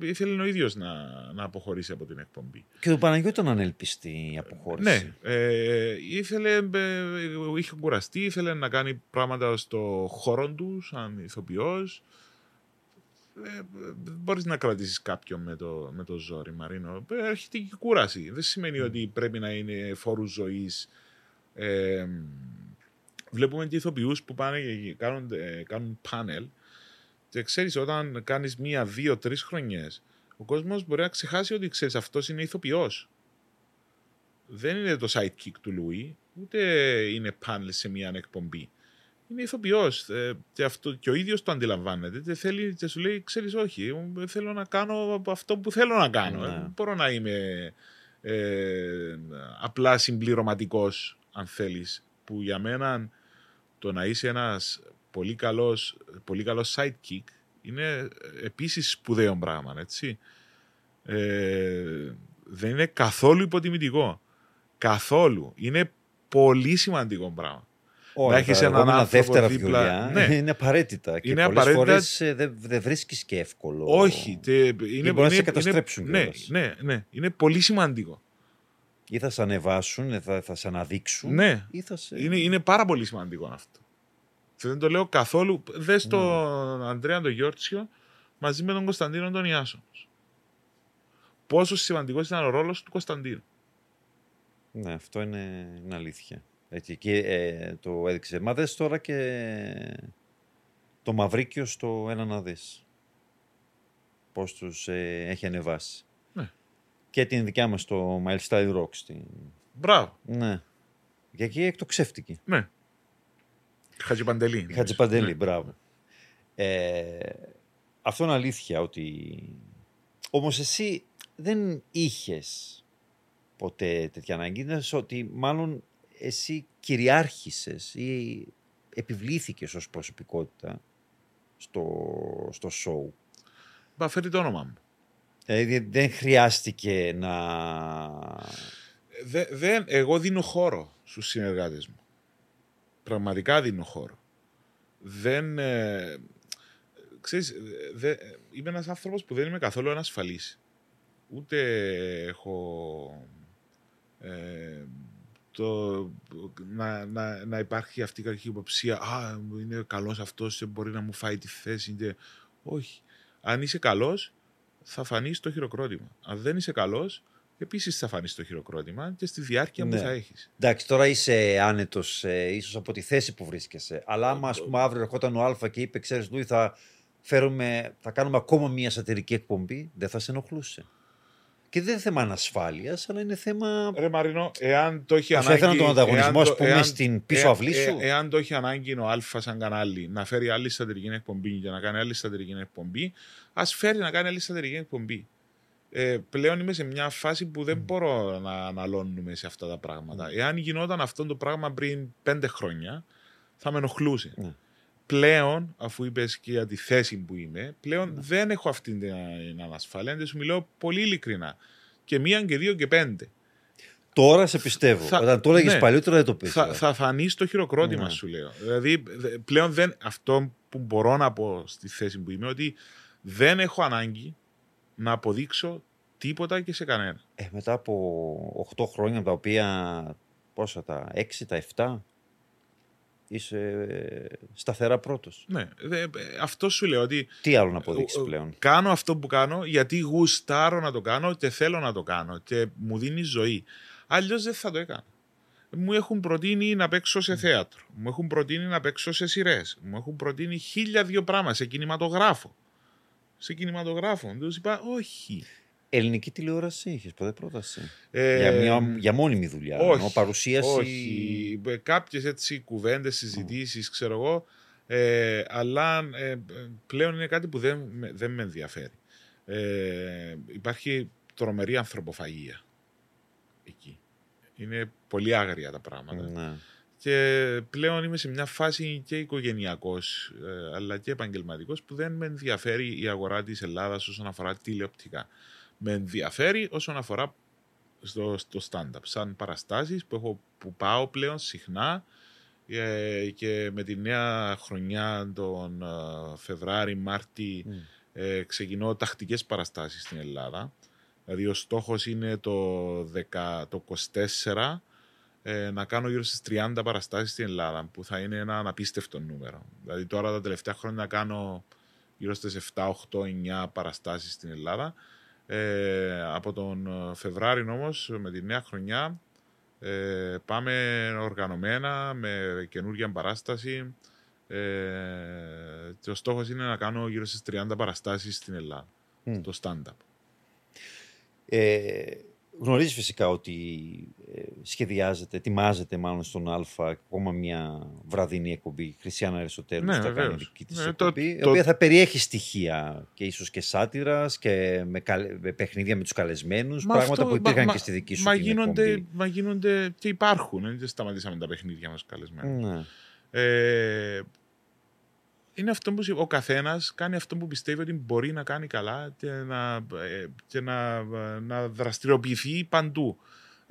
ε, ήθελε ο ίδιος να, να αποχωρήσει από την εκπομπή. Και τον Παναγιώτη ήταν ανέλπιστη η αποχώρηση. Ναι, ε, ήθελε, ε, είχε κουραστεί, ήθελε να κάνει πράγματα στο χώρο του, σαν ηθοποιός. Ε, μπορείς να κρατήσεις κάποιον με το, με το ζόρι, Μαρίνο. Ε, Έρχεται και η κούραση. Δεν σημαίνει ότι πρέπει να είναι φόρου ζωής. Ε, βλέπουμε και ηθοποιούς που πάνε και κάνουν, ε, κάνουν πάνελ και ξέρεις όταν κάνεις μία, δύο, τρεις χρονιές ο κόσμος μπορεί να ξεχάσει ότι ξέρεις αυτός είναι ηθοποιός. Δεν είναι το sidekick του Λουί, ούτε είναι πάνελ σε μία εκπομπή. Είναι ηθοποιός ε, και, αυτό- και ο ίδιος το αντιλαμβάνεται. Και, θέλει, και σου λέει: Ξέρεις, όχι, εγώ θέλω να κάνω αυτό που θέλω να κάνω. Ναι. Ε, Δεν μπορώ να είμαι ε, απλά συμπληρωματικός, αν θέλεις. Που για μένα το να είσαι ένας πολύ καλός, πολύ καλός sidekick είναι επίσης σπουδαίο πράγμα, έτσι. Ε, δεν είναι καθόλου υποτιμητικό. Καθόλου. Είναι πολύ σημαντικό πράγμα. Όλα να έχεις τα έναν λεγόμενα άνθρωπο δεύτερα δίπλα. βιολιά Ναι. είναι απαραίτητα. Και Είναι πολλές απαραίτητα. φορές ε, δεν δεν βρίσκεις και εύκολο. Όχι. τε- είναι, μπορείς να σε καταστρέψουν ναι, κιόλας. ναι, ναι. Είναι πολύ σημαντικό. Ή θα σε ανεβάσουν, ε, θα, θα σε αναδείξουν. Ναι. Ή θα σε... Είναι, είναι πάρα πολύ σημαντικό αυτό. Και δεν το λέω καθόλου. Δες Ναι. τον Αντρέα τον Γιόρτσιο μαζί με τον Κωνσταντίνο τον Ιάσονο. Πόσο σημαντικός ήταν ο ρόλος του Κωνσταντίνου. Ναι, αυτό είναι, είναι αλήθεια. Έτσι, και ε, το έδειξε. Μα δες τώρα και το Μαυρίκιο στο ένα να δεις. Πώς τους ε, έχει ανεβάσει. Ναι. Και την δικιά μας το Milestyle Rock. Στην... Μπράβο. Ναι. Και εκεί εκτοξεύτηκε. Ναι. Χατζηπαντελή. Η Χατζηπαντελή, Ναι. μπράβο. Ε, αυτό είναι αλήθεια ότι... Όμως εσύ δεν είχες ποτέ τέτοια ανάγκη. Είναι ότι μάλλον εσύ κυριάρχησες ή επιβλήθηκες ως προσωπικότητα στο, στο show. Μπα, φέρει το όνομά μου. Δηλαδή δεν χρειάστηκε να... Δε- δεν, εγώ δίνω χώρο στους συνεργάτες μου. Πραγματικά δίνω χώρο. Δεν... Ε, ξέρεις, δε, είμαι ένας άνθρωπος που δεν είμαι καθόλου ανασφαλής. Ούτε έχω ε, το, να, να, να υπάρχει αυτή η κακή υποψία «Α, είναι καλός αυτός και μπορεί να μου φάει τη θέση». Και... Όχι. Αν είσαι καλός, θα φανείς στο χειροκρότημα. Αν δεν είσαι καλός, επίσης θα φανείς στο χειροκρότημα και στη διάρκεια Ναι. που θα έχεις. Εντάξει, τώρα είσαι άνετος ε, ίσως από τη θέση που βρίσκεσαι. Αλλά άμα ας πούμε αύριο ερχόταν ο Α και είπε, ξέρεις Λούι, θα, φέρουμε, θα κάνουμε ακόμα μια σατυρική εκπομπή, δεν θα σε ενοχλούσε. Και δεν είναι θέμα ανασφάλειας, αλλά είναι θέμα... Ρε Μαρίνο, εάν το έχει Θα σου ανάγκη... έφεραν τον ανταγωνισμός, εάν ας το- πούμε, εάν- στην πίσω εάν- αυλή σου. ε- εάν το έχει ανάγκη ο Α σαν κανάλι να φέρει άλλη σατυρική εκπομπή για να κάνει άλλη σατυρική εκπομπή, ας φέρει να κάνει άλλη σατυρική εκπομπή. Ε, πλέον είμαι σε μια φάση που δεν μπορώ να αναλώνουμε σε αυτά τα πράγματα. Εάν γινόταν αυτό το πράγμα πριν πέντε χρόνια, θα με ενοχλούσε. Ναι. Πλέον, αφού είπες και για τη θέση που είμαι, πλέον δεν έχω αυτή την ανασφάλεια. Δεν σου μιλάω πολύ ειλικρινά. Και μία και δύο και πέντε. Τώρα σε πιστεύω. Θα- Όταν το έλεγες ναι. παλιότερα δεν το πες. θα, θα φανεί στο χειροκρότημα Ναι. σου, λέω. Δηλαδή, δε- πλέον δεν, αυτό που μπορώ να πω στη θέση που είμαι, ότι δεν έχω ανάγκη να αποδείξω τίποτα και σε κανένα. Ε, μετά από 8 χρόνια, από τα οποία πόσα τα 6, τα 7, είσαι ε, σταθερά πρώτος. Ναι, δε- ε, αυτό σου λέω ότι Τι άλλο να αποδείξεις ε, ε, πλέον; κάνω αυτό που κάνω γιατί γουστάρω να το κάνω και θέλω να το κάνω και μου δίνει ζωή. Αλλιώς δεν θα το έκανα. μου έχουν προτείνει να παίξω σε θέατρο. Μου έχουν προτείνει να παίξω σε σειρές. Μου έχουν προτείνει χίλια δύο πράγματα σε κινηματογράφο. Σε κινηματογράφο. Τους είπα, όχι. Ελληνική τηλεόραση είχες ποτέ πρόταση; Ε, για, μια, για μόνιμη δουλειά. όχι, ενώ παρουσίαση; Όχι. Κάποιες έτσι κουβέντες, συζητήσεις, ξέρω εγώ. Ε, αλλά ε, πλέον είναι κάτι που δεν, με- δεν με ενδιαφέρει. Ε, υπάρχει τρομερή ανθρωποφαγία εκεί. Είναι πολύ άγρια τα πράγματα. Ναι. Και πλέον είμαι σε μια φάση και οικογενειακός ε, αλλά και επαγγελματικός που δεν με ενδιαφέρει η αγορά της Ελλάδας όσον αφορά τηλεοπτικά. Με ενδιαφέρει όσον αφορά στο, στο stand-up, σαν παραστάσεις που, έχω, που πάω πλέον συχνά ε, και με τη νέα χρονιά τον ε, Φεβράρι, Μάρτι Μμ. ε, ξεκινώ τακτικές παραστάσεις στην Ελλάδα. Δηλαδή ο στόχος είναι το, 10, το 24 ε, να κάνω γύρω στις 30 παραστάσεις στην Ελλάδα που θα είναι ένα αναπίστευτο νούμερο. Δηλαδή τώρα τα τελευταία χρόνια κάνω γύρω στις 7, 8, 9 παραστάσεις στην Ελλάδα. Ε, από τον ε, Φεβράριο όμως με τη νέα χρονιά ε, πάμε οργανωμένα με καινούργια παράσταση ε, και ο στόχος είναι να κάνω γύρω στις 30 παραστάσεις στην Ελλάδα, Μμ. το stand-up. Ε, γνωρίζεις φυσικά ότι ε, σχεδιάζεται, ετοιμάζεται μάλλον στον Α ακόμα μια βραδινή εκπομπή. Χριστιανά Αριστοτέλου Ναι, θα κάνει βεβαίως. δική της Ναι, το- εκπομπή, η το- οποία θα περιέχει στοιχεία και ίσως και σάτυρας και με, καλε- με παιχνίδια με τους καλεσμένους, Μα πράγματα αυτό- που υπήρχαν μα- και στη δική σου μα την γίνονται, εκπομπή. μα γίνονται και υπάρχουν. ε, Δεν σταματήσαμε τα παιχνίδια μας καλεσμένοι. Ναι. Ε, είναι αυτό που ο καθένας κάνει αυτό που πιστεύει ότι μπορεί να κάνει καλά και να, ε, και να, ε, να δραστηριοποιηθεί παντού.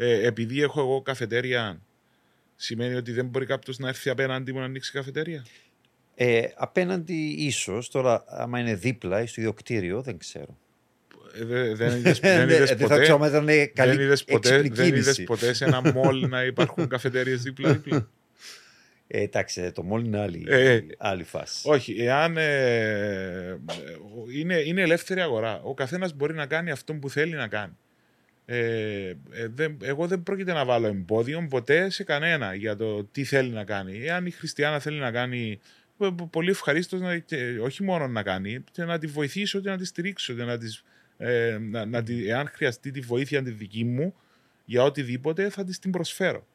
Ε, επειδή έχω εγώ καφετέρια, σημαίνει ότι δεν μπορεί κάποιος να έρθει απέναντι μου να ανοίξει καφετέρια; Ε, απέναντι ίσως, τώρα άμα είναι δίπλα ή στο ίδιο κτίριο, δεν ξέρω. Ε, δε- δεν είδες, Ναι, δεν είδες δεν θα ποτέ, ξέρω αν ήταν καλή δεν είδες ποτέ, έξυπνη δεν είδες κίνηση. ποτέ σε ένα μόλ να υπάρχουν καφετέριες δίπλα-δίπλα. Ε, εντάξει, το μόλι είναι άλλη, Ε, άλλη φάση. Όχι, εάν ε, είναι, είναι ελεύθερη αγορά. Ο καθένας μπορεί να κάνει αυτό που θέλει να κάνει. Ε, ε, δεν, εγώ δεν πρόκειται να βάλω εμπόδιο ποτέ σε κανένα για το τι θέλει να κάνει. Εάν η Χριστιανά θέλει να κάνει, ε, πολύ ευχαρίστως να, και όχι μόνο να κάνει, και να τη βοηθήσω και να τη στηρίξω. Και να της, ε, να, να τη, εάν χρειαστεί τη βοήθεια τη δική μου για οτιδήποτε, θα της την προσφέρω.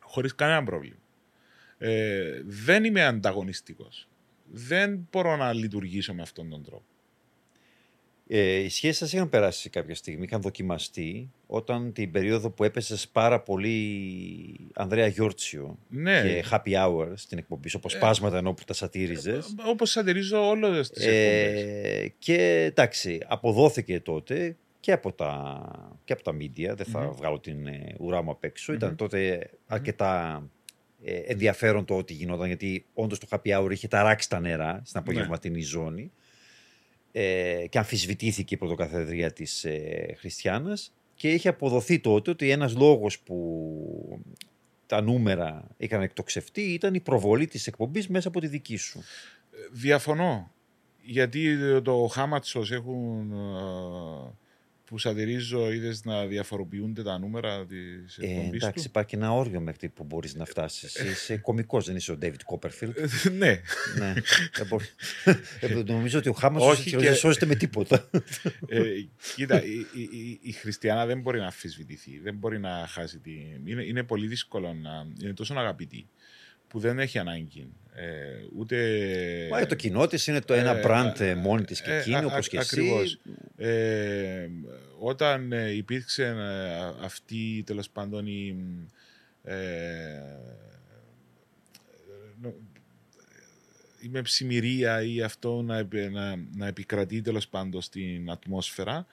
Χωρίς κανένα πρόβλημα. Ε, δεν είμαι ανταγωνιστικός. Δεν μπορώ να λειτουργήσω με αυτόν τον τρόπο. Ε, οι σχέσεις σας είχαν περάσει σε κάποια στιγμή, είχαν δοκιμαστεί όταν την περίοδο που έπεσε πάρα πολύ Ανδρέα Γιόρτσιο Ναι, και Happy Hour στην εκπομπή σου, όπως Ε, πάσματα ενώ που τα σατήριζες. όπως σατυρίζω όλες τις εκπομπές. Ε, και εντάξει, αποδόθηκε τότε και από τα, και από τα media, δεν θα Μμμ. βγάλω την ε, ουρά μου απ' έξω. Ήταν Μμμ. τότε αρκετά ε, ενδιαφέρον το ότι γινόταν, γιατί όντως το happy hour είχε ταράξει τα νερά στην απογευματινή ζώνη ε, και αμφισβητήθηκε η πρωτοκαθεδρία της ε, Χριστιανάς και είχε αποδοθεί τότε ότι ένας λόγος που τα νούμερα είχαν εκτοξευτεί ήταν η προβολή της εκπομπής μέσα από τη δική σου. Διαφωνώ. Γιατί το Χάματσος έχουν ε, που σατυρίζω είδες να διαφοροποιούνται τα νούμερα της Ε, εκπομπής εντάξει, του. υπάρχει ένα όριο μέχρι που μπορείς να φτάσεις. Είσαι κωμικός, δεν είσαι ο David Copperfield. Ε, ναι. ναι. Δεν μπορεί. Ε, νομίζω ότι ο Χάμα Όχι δεν και- σώζεται με τίποτα. Ε, κοίτα, η, η, η, η Χριστιανά δεν μπορεί να αμφισβητηθεί. Δεν μπορεί να χάσει τη. Είναι, είναι πολύ δύσκολο να. Είναι τόσο αγαπητή που δεν έχει ανάγκη. Ε, ούτε. Μα για το κοινό της είναι το ένα Ε, brand ε, ε, μόνη της και ε, εκείνη, α- όπως α- και εσύ. ακριβώς. Ε, όταν ε, υπήρξε ε, αυτή τέλος πάντων η. Ε, νο- η μεψημυρία ή αυτό να, επι- να, να επικρατεί τέλος πάντων στην ατμόσφαιρα,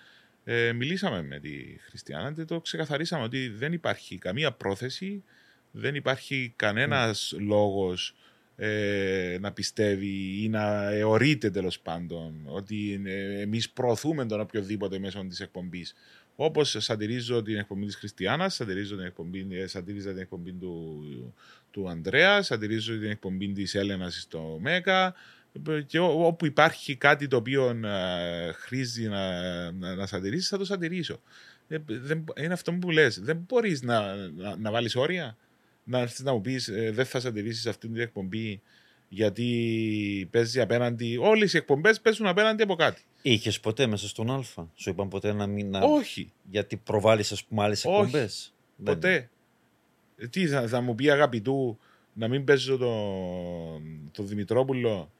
ε, μιλήσαμε με τη Χριστιανά και το ξεκαθαρίσαμε ότι δεν υπάρχει καμία πρόθεση, δεν υπάρχει κανένας λόγος ε, να πιστεύει ή να εωρείται τέλος πάντων ότι ε, εμείς προωθούμε τον οποιοδήποτε μέσω της εκπομπής. Όπως σατυρίζω την εκπομπή της Χριστιανάς, σατυρίζω την εκπομπή, ε, σατυρίζα την εκπομπή του, του Ανδρέα, σατυρίζω την εκπομπή της Έλενας στο ΜΕΚΑ και ό- όπου υπάρχει κάτι το οποίο ε, χρήζει να, να, να σατυρίσει θα το σατυρίσω. Ε, δεν, είναι αυτό που λες. Δεν μπορείς να, να, να βάλεις όρια. Να έρθεις να μου πεις ε, δεν θα σε αντιρρήσεις αυτή την εκπομπή γιατί παίζει απέναντι. Όλες οι εκπομπές παίζουν απέναντι από κάτι. Είχες ποτέ μέσα στον Α; Σου είπαν ποτέ να μην. Να... Όχι. Γιατί προβάλλεις, ας πούμε, άλλες εκπομπές; Ποτέ. Ε, τι θα, θα μου πει αγαπητού να μην παίζω το, το Δημητρόπουλο;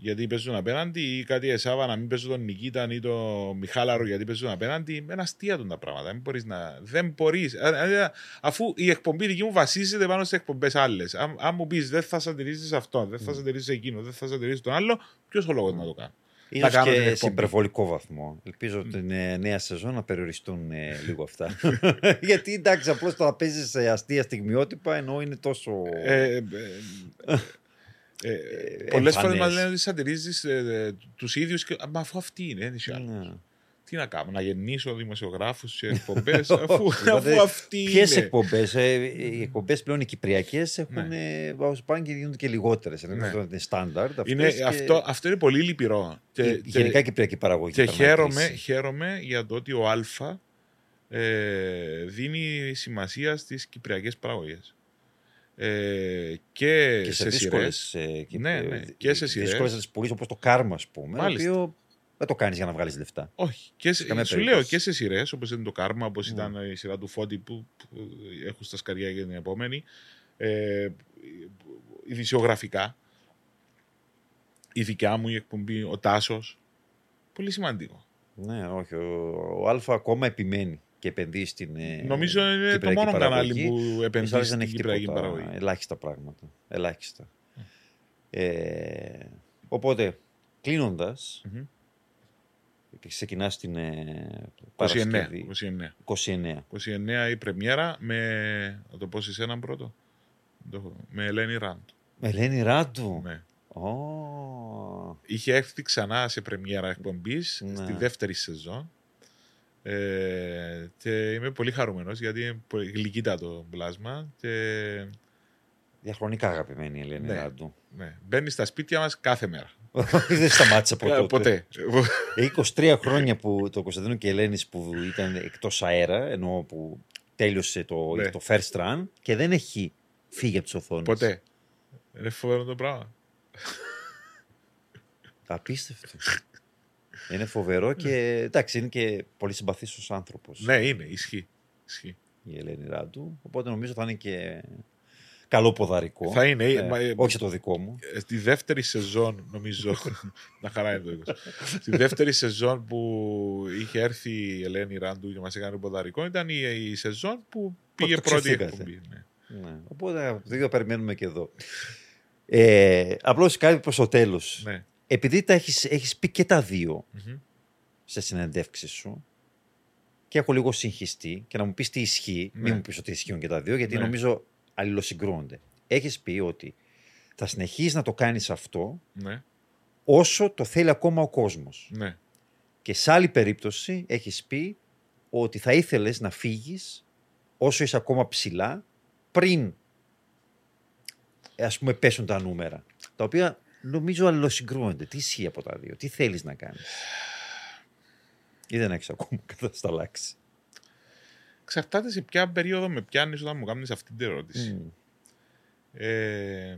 Γιατί παίζουν απέναντι ή κάτι εσάβα να μην παίζω τον Νικήτα ή τον Μιχάλαρο γιατί παίζουν απέναντι. Με ένα αστεία τα πράγματα. Δεν μπορείς να. Δεν μπορείς. Αφού η εκπομπή δική μου βασίζεται πάνω σε εκπομπές άλλες. Αν, αν, μου πεις δεν θα σαντηρίζει αυτό, δεν θα σαντηρίζει εκείνο, δεν θα σαντηρίζει τον άλλο, ποιος ο λόγος να το κάνω; Ίσως και σε υπερβολικό βαθμό. Ελπίζω την νέα σεζόν να περιοριστούν ε, λίγο αυτά. Γιατί εντάξει, απλώς το να παίζεις αστεία στιγμιότυπα ενώ είναι τόσο. Ε, ε, ε, ε Πολλές φορές μας λένε ότι σατυρίζεις ε, τους ίδιους. Μα αφού αυτοί είναι, δεν είσαι άλλος. Τι να κάνω, να γεννήσω δημοσιογράφους σε εκπομπές, αφού, αφού αυτοί είναι. Ποιε εκπομπές, ε, οι εκπομπές πλέον οι κυπριακές έχουν ναι. πάνε και γίνονται και λιγότερες. Ναι. Είναι στάνταρ. Αυτό, αυτό είναι πολύ λυπηρό. Και, γενικά η κυπριακή παραγωγή. Και χαίρομαι, χαίρομαι για το ότι ο Α ε, δίνει σημασία στις κυπριακές παραγωγές. Ε, και, και σε, σε σειρές. Ε, ναι, ναι, και σε σειρές. Δύσκολες τις πουλήσεις όπως το κάρμα, ας πούμε. Μάλιστα. Το οποίο δεν το κάνεις για να βγάλεις λεφτά. Όχι. Και σε, σου περίπτωση. λέω και σε σειρές, όπως είναι το κάρμα, όπως mm. ήταν η σειρά του Φώτη που, που έχουν στα σκαριά για την επόμενη. Ε, ειδησιογραφικά. Η δικιά μου η εκπομπή, ο Τάσος. Πολύ σημαντικό. Ναι, όχι. Ο, ο Α ακόμα επιμένει και επενδύει στην. Ε, Νομίζω είναι το μόνο κανάλι που επενδύεις στην κυπριακή παραγωγή. Ελάχιστα πράγματα. Ελάχιστα. Ε, οπότε, κλείνοντας, mm-hmm. ξεκινάς την ε, 29, 29. 29. η πρεμιέρα με. Θα το πω σε έναν πρώτο. Με Ελένη Ράντου. Με Ελένη Ράντου; Ναι. Oh. Είχε έρθει ξανά σε πρεμιέρα εκπομπής ναι. στη δεύτερη σεζόν. Ε, και είμαι πολύ χαρούμενος γιατί είναι πολύ γλυκύτατο πλάσμα και... Διαχρονικά αγαπημένη η Ελένη ναι, Ράντου. Ναι. Μπαίνει στα σπίτια μας κάθε μέρα. Δεν σταμάτησε από τότε. ποτέ. 23 ε, χρόνια που το Κωνσταντίνο και η Ελένη που ήταν εκτός αέρα, ενώ που τέλειωσε το, ναι. το first run και δεν έχει φύγει από τις οθόνες. Ποτέ. Είναι φοβερό το πράγμα. Απίστευτο. Είναι φοβερό και εντάξει, είναι και πολύ συμπαθής ως άνθρωπος. Ναι, είναι, ισχύει. ισχύει. Η Ελένη Ράντου. Οπότε νομίζω θα είναι και καλό ποδαρικό. Θα είναι. Ε, μα, όχι το δικό μου. Ε, στη δεύτερη σεζόν, νομίζω. να χαρά είναι το Στη δεύτερη σεζόν που είχε έρθει η Ελένη Ράντου και μας έκανε ποδαρικό ήταν η, η σεζόν που πήγε πρώτη εκπομπή. Ναι. Ναι. Οπότε το ίδιο περιμένουμε και εδώ. Ε, Απλώς κάτι προς το τέλος. Ναι επειδή τα έχεις, έχεις πει και τα δυο mm-hmm. σε συνεντεύξεις σου και έχω λίγο συγχυστεί και να μου πεις τι ισχύει, ναι. μην μου πεις ότι ισχύουν και τα δύο, γιατί ναι. νομίζω αλληλοσυγκρούονται. Έχεις πει ότι θα συνεχίσεις να το κάνεις αυτό ναι. όσο το θέλει ακόμα ο κόσμος. Ναι. Και σε άλλη περίπτωση έχεις πει ότι θα ήθελες να φύγεις όσο είσαι ακόμα ψηλά πριν ας πούμε πέσουν τα νούμερα. Τα οποία νομίζω αλληλοσυγκρούονται. Τι ισχύει από τα δύο, τι θέλεις να κάνεις; Ή δεν έχεις ακόμα κατασταλάξει; Εξαρτάται σε ποια περίοδο με πιάνεις όταν μου κάνεις αυτή την ερώτηση. Mm. Ε,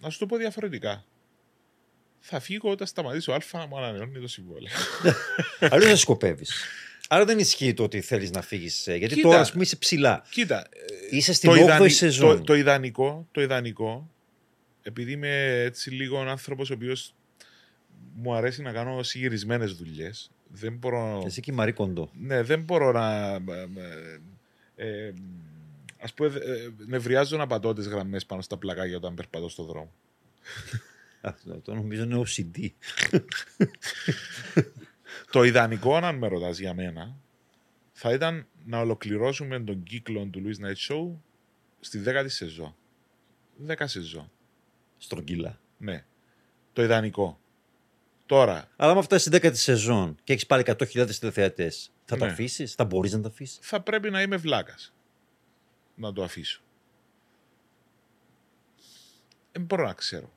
να σου το πω διαφορετικά. Θα φύγω όταν σταματήσω Α να μου ανανεώνει το συμβόλαιο. Αλλιώς δεν σκοπεύεις. Άρα δεν ισχύει το ότι θέλεις να φύγεις. Ε, γιατί κοίτα, τώρα, ας πούμε, είσαι ψηλά. Κοίτα. Είσαι στην 8η σεζόν. Το, το, ιδανικό, το ιδανικό επειδή είμαι έτσι λίγο άνθρωπος ο οποίος μου αρέσει να κάνω συγκεκριμένε δουλειές. Δεν μπορώ. Εσύ και η Μαρή Κοντό. Ναι, δεν μπορώ να. Ε, ας πούμε, ε, νευριάζω να πατώ τις γραμμές πάνω στα πλακάκια όταν περπατώ στον δρόμο. Αυτό νομίζω είναι OCD. το ιδανικό, αν με ρωτάς για μένα, θα ήταν να ολοκληρώσουμε τον κύκλο του Louis Night Show στη 10η σεζόν. 10 σεζόν. Στρογγύλα. Ναι. Το ιδανικό. Τώρα. Αλλά με φτάσει στην 10η σεζόν και έχεις πάρει 100.000 τηλεθεατές, θα ναι. τα αφήσεις, θα μπορείς να τα αφήσεις; Θα πρέπει να είμαι βλάκας. Να το αφήσω. Δεν μπορώ να ξέρω.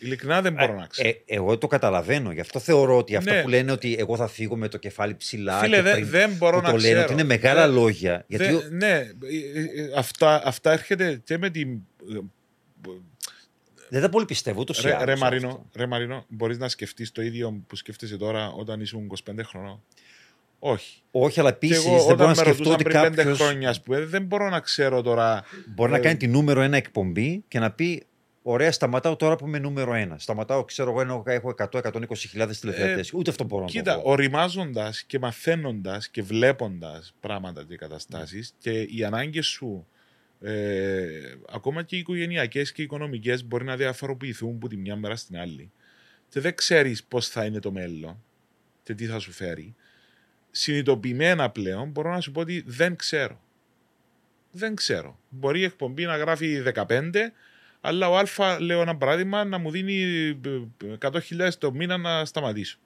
Ειλικρινά δεν μπορώ να ξέρω. Ε, εγώ το καταλαβαίνω. Γι' αυτό θεωρώ ότι αυτά Ναι. που λένε ότι εγώ θα φύγω με το κεφάλι ψηλά. Φίλε, και δεν- πριν- δεν μπορώ που να το λένε ξέρω. ότι είναι μεγάλα Δεν- λόγια. Γιατί Δεν- ναι, ε, ε, αυτά, αυτά έρχεται και με την. Ε, δεν τα πολύ πιστεύω ούτως ή Ρε, άλλως ρε, αυτό. Μαρίνο, ρε Μαρίνο, μπορείς να σκεφτείς το ίδιο που σκέφτεσαι τώρα όταν ήσουν 25 χρονών; Όχι. Όχι, αλλά Και επίσης εγώ δεν μπορώ όταν να με σκεφτώ ρωτούσαν ότι πριν 5 κάποιο χρόνια, ας πούμε, δεν μπορώ να ξέρω τώρα. μπορεί να ε, κάνει τη νούμερο ένα εκπομπή και να πει Ωραία, σταματάω τώρα που είμαι νούμερο ένα. Σταματάω, ξέρω εγώ, ενώ έχω 100-120 χιλιάδες τηλεθεατές. Ούτε αυτό μπορώ να Ε, Κοίτα, το πω. οριμάζοντας και μαθαίνοντας και βλέποντας πράγματα και καταστάσεις και οι ανάγκες σου, ε, ακόμα και οι οικογενειακές και οι οικονομικές, μπορεί να διαφοροποιηθούν από τη μια μέρα στην άλλη. Και δεν ξέρεις πώς θα είναι το μέλλον και τι θα σου φέρει. Συνειδητοποιημένα πλέον μπορώ να σου πω ότι δεν ξέρω. Δεν ξέρω. Μπορεί η εκπομπή να γράφει 15, αλλά ο Α, λέω ένα παράδειγμα, να μου δίνει ε, 100.000 το μήνα να σταματήσω.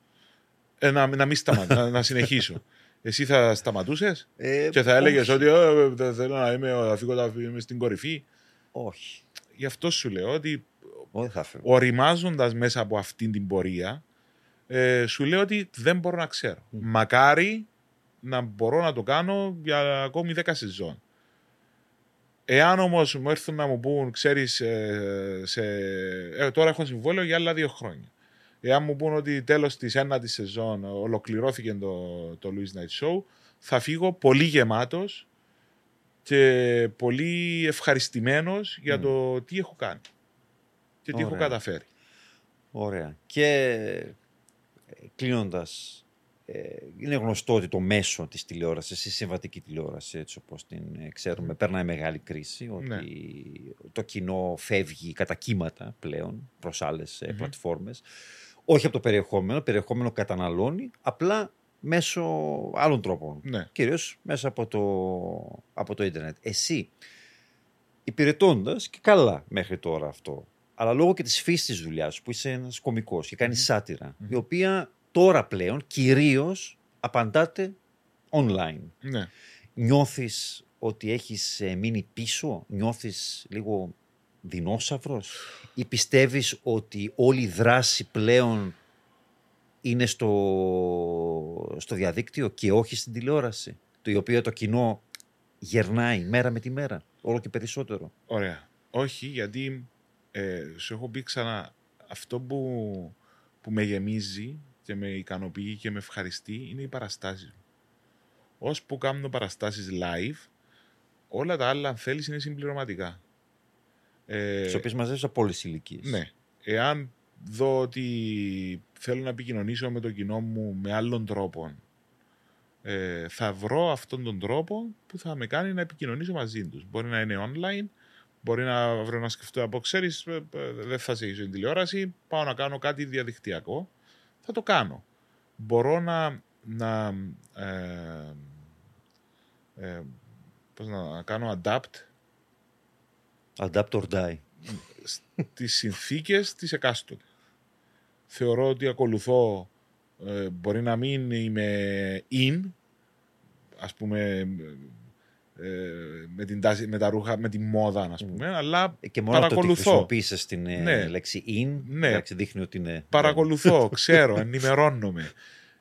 Ε, να, να μην σταματήσω, να, να συνεχίσω. Εσύ θα σταματούσες Ε, και θα έλεγες όχι. ότι «Ε, δεν θέλω να είμαι, θα φύγω, θα είμαι στην κορυφή. Όχι. Γι' αυτό σου λέω ότι Όχι, δεν θα φεύγω. οριμάζοντας μέσα από αυτήν την πορεία, ε, σου λέω ότι δεν μπορώ να ξέρω. Μμ. Μακάρι να μπορώ να το κάνω για ακόμη 10 σεζόν. Εάν όμως μου έρθουν να μου πούν, ξέρεις, σε... ε, τώρα έχω συμβόλαιο για άλλα δύο χρόνια. Εάν μου πούν ότι τέλος της ένατης σεζόν ολοκληρώθηκε το, το Louis Night Show, θα φύγω πολύ γεμάτος και πολύ ευχαριστημένος για Μμ. το τι έχω κάνει και τι έχω Ωραία. καταφέρει. Ωραία. Και κλείνοντας, είναι γνωστό ότι το μέσο της τηλεόρασης, η συμβατική τηλεόραση, έτσι όπως την ε, ξέρουμε, περνάει μεγάλη κρίση, ότι Ναι. το κοινό φεύγει κατά κύματα πλέον προς άλλες ε, Μμμ. πλατφόρμες. Όχι από το περιεχόμενο, το περιεχόμενο καταναλώνει, απλά μέσω άλλων τρόπων. Ναι. Κυρίως μέσα από το, από το ίντερνετ. Εσύ, υπηρετώντας και καλά μέχρι τώρα αυτό, αλλά λόγω και της φύσης της δουλειάς σου, που είσαι ένας κωμικός και κάνεις Μμμ. σάτυρα, Μμμ. η οποία τώρα πλέον κυρίως απαντάτε online. Ναι. Νιώθεις ότι έχεις ε, μείνει πίσω, νιώθεις λίγο δεινόσαυρος; Ή πιστεύεις ότι όλη η δράση πλέον είναι στο, στο διαδίκτυο και όχι στην τηλεόραση, το οποίο το κοινό γερνάει μέρα με τη μέρα, όλο και περισσότερο; Ωραία. Όχι, γιατί ε, σου έχω πει ξανά, αυτό που, που με γεμίζει και με ικανοποιεί και με ευχαριστεί είναι οι παραστάσεις μου. Ως που κάνω παραστάσεις live, όλα τα άλλα αν θέλεις είναι συμπληρωματικά. Ε, Τις οποίες μαζεύεις από όλες τις ηλικίες. Ναι. Εάν δω ότι θέλω να επικοινωνήσω με το κοινό μου με άλλον τρόπο, ε, θα βρω αυτόν τον τρόπο που θα με κάνει να επικοινωνήσω μαζί τους. Μπορεί να είναι online, μπορεί να βρω να σκεφτώ από ξέρεις, ε, ε, δεν θα σε στην τηλεόραση, πάω να κάνω κάτι διαδικτυακό, θα το κάνω. Μπορώ να, να, ε, ε, πώς να, να κάνω adapt Adapt or die. τις συνθήκες της εκάστοτε. Θεωρώ ότι ακολουθώ, ε, μπορεί να μην είμαι in, ας πούμε, ε, με, την τάση, με τα ρούχα, με τη μόδα, ας πούμε, αλλά Ε, Και μόνο το ότι Παρακολουθώ. χρησιμοποίησες την ε, Ναι. λέξη in, Ναι. εντάξει, δείχνει ότι είναι... παρακολουθώ, ξέρω, ενημερώνομαι.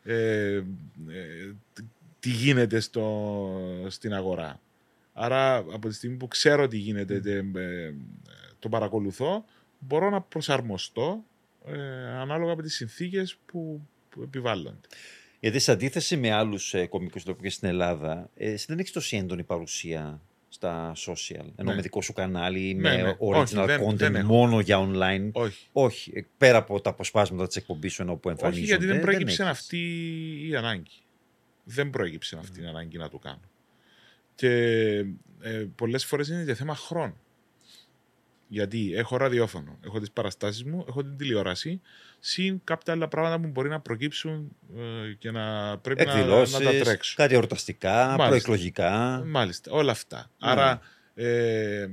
Ε, ε, τι- τι γίνεται στο, στην αγορά. Άρα από τη στιγμή που ξέρω τι γίνεται, τε- ε, το παρακολουθώ, μπορώ να προσαρμοστώ ε, ανάλογα με τις συνθήκες που, που επιβάλλονται. Γιατί σε αντίθεση με άλλους ε, κομικούς ηθοποιούς στην Ελλάδα, ε, εσύ δεν έχεις τόση έντονη παρουσία στα social, ενώ Ναι. με δικό σου κανάλι, Ναι, με ναι. original Όχι, δεν- content δεν έχω. μόνο για online. Όχι. Όχι, ε, πέρα από τα αποσπάσματα της εκπομπής σου ενώ που Όχι εμφανίζονται. γιατί δεν προέκυψε έχεις. αυτή η ανάγκη. Δεν προέκυψε αυτή η ανάγκη να το κάνω. Και ε, πολλές φορές είναι για θέμα χρόνου. Γιατί έχω ραδιόφωνο, έχω τις παραστάσεις μου, έχω την τηλεόραση, συν κάποια άλλα πράγματα που μπορεί να προκύψουν ε, και να πρέπει να, να Εκδηλώσεις, τα τρέξω. κάτι εορταστικά, Μάλιστα. προεκλογικά. Μάλιστα, όλα αυτά. Ναι. Άρα, ε,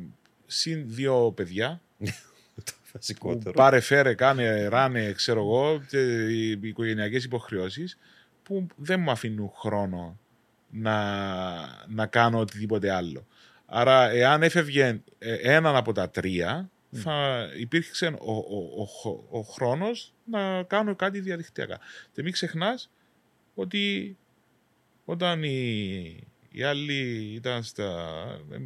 συν δύο παιδιά, Το που βασικότερο. πάρε φέρε, κάνε, ράνε, ξέρω εγώ, και οι οικογενειακές υποχρεώσεις που δεν μου αφήνουν χρόνο να, να κάνω οτιδήποτε άλλο. Άρα, εάν έφευγε ε, έναν από τα τρία, θα υπήρξε ο, ο, ο, ο χρόνος να κάνω κάτι διαδικτυακά. Και μην ξεχνάς ότι όταν οι, οι άλλοι ήταν στα...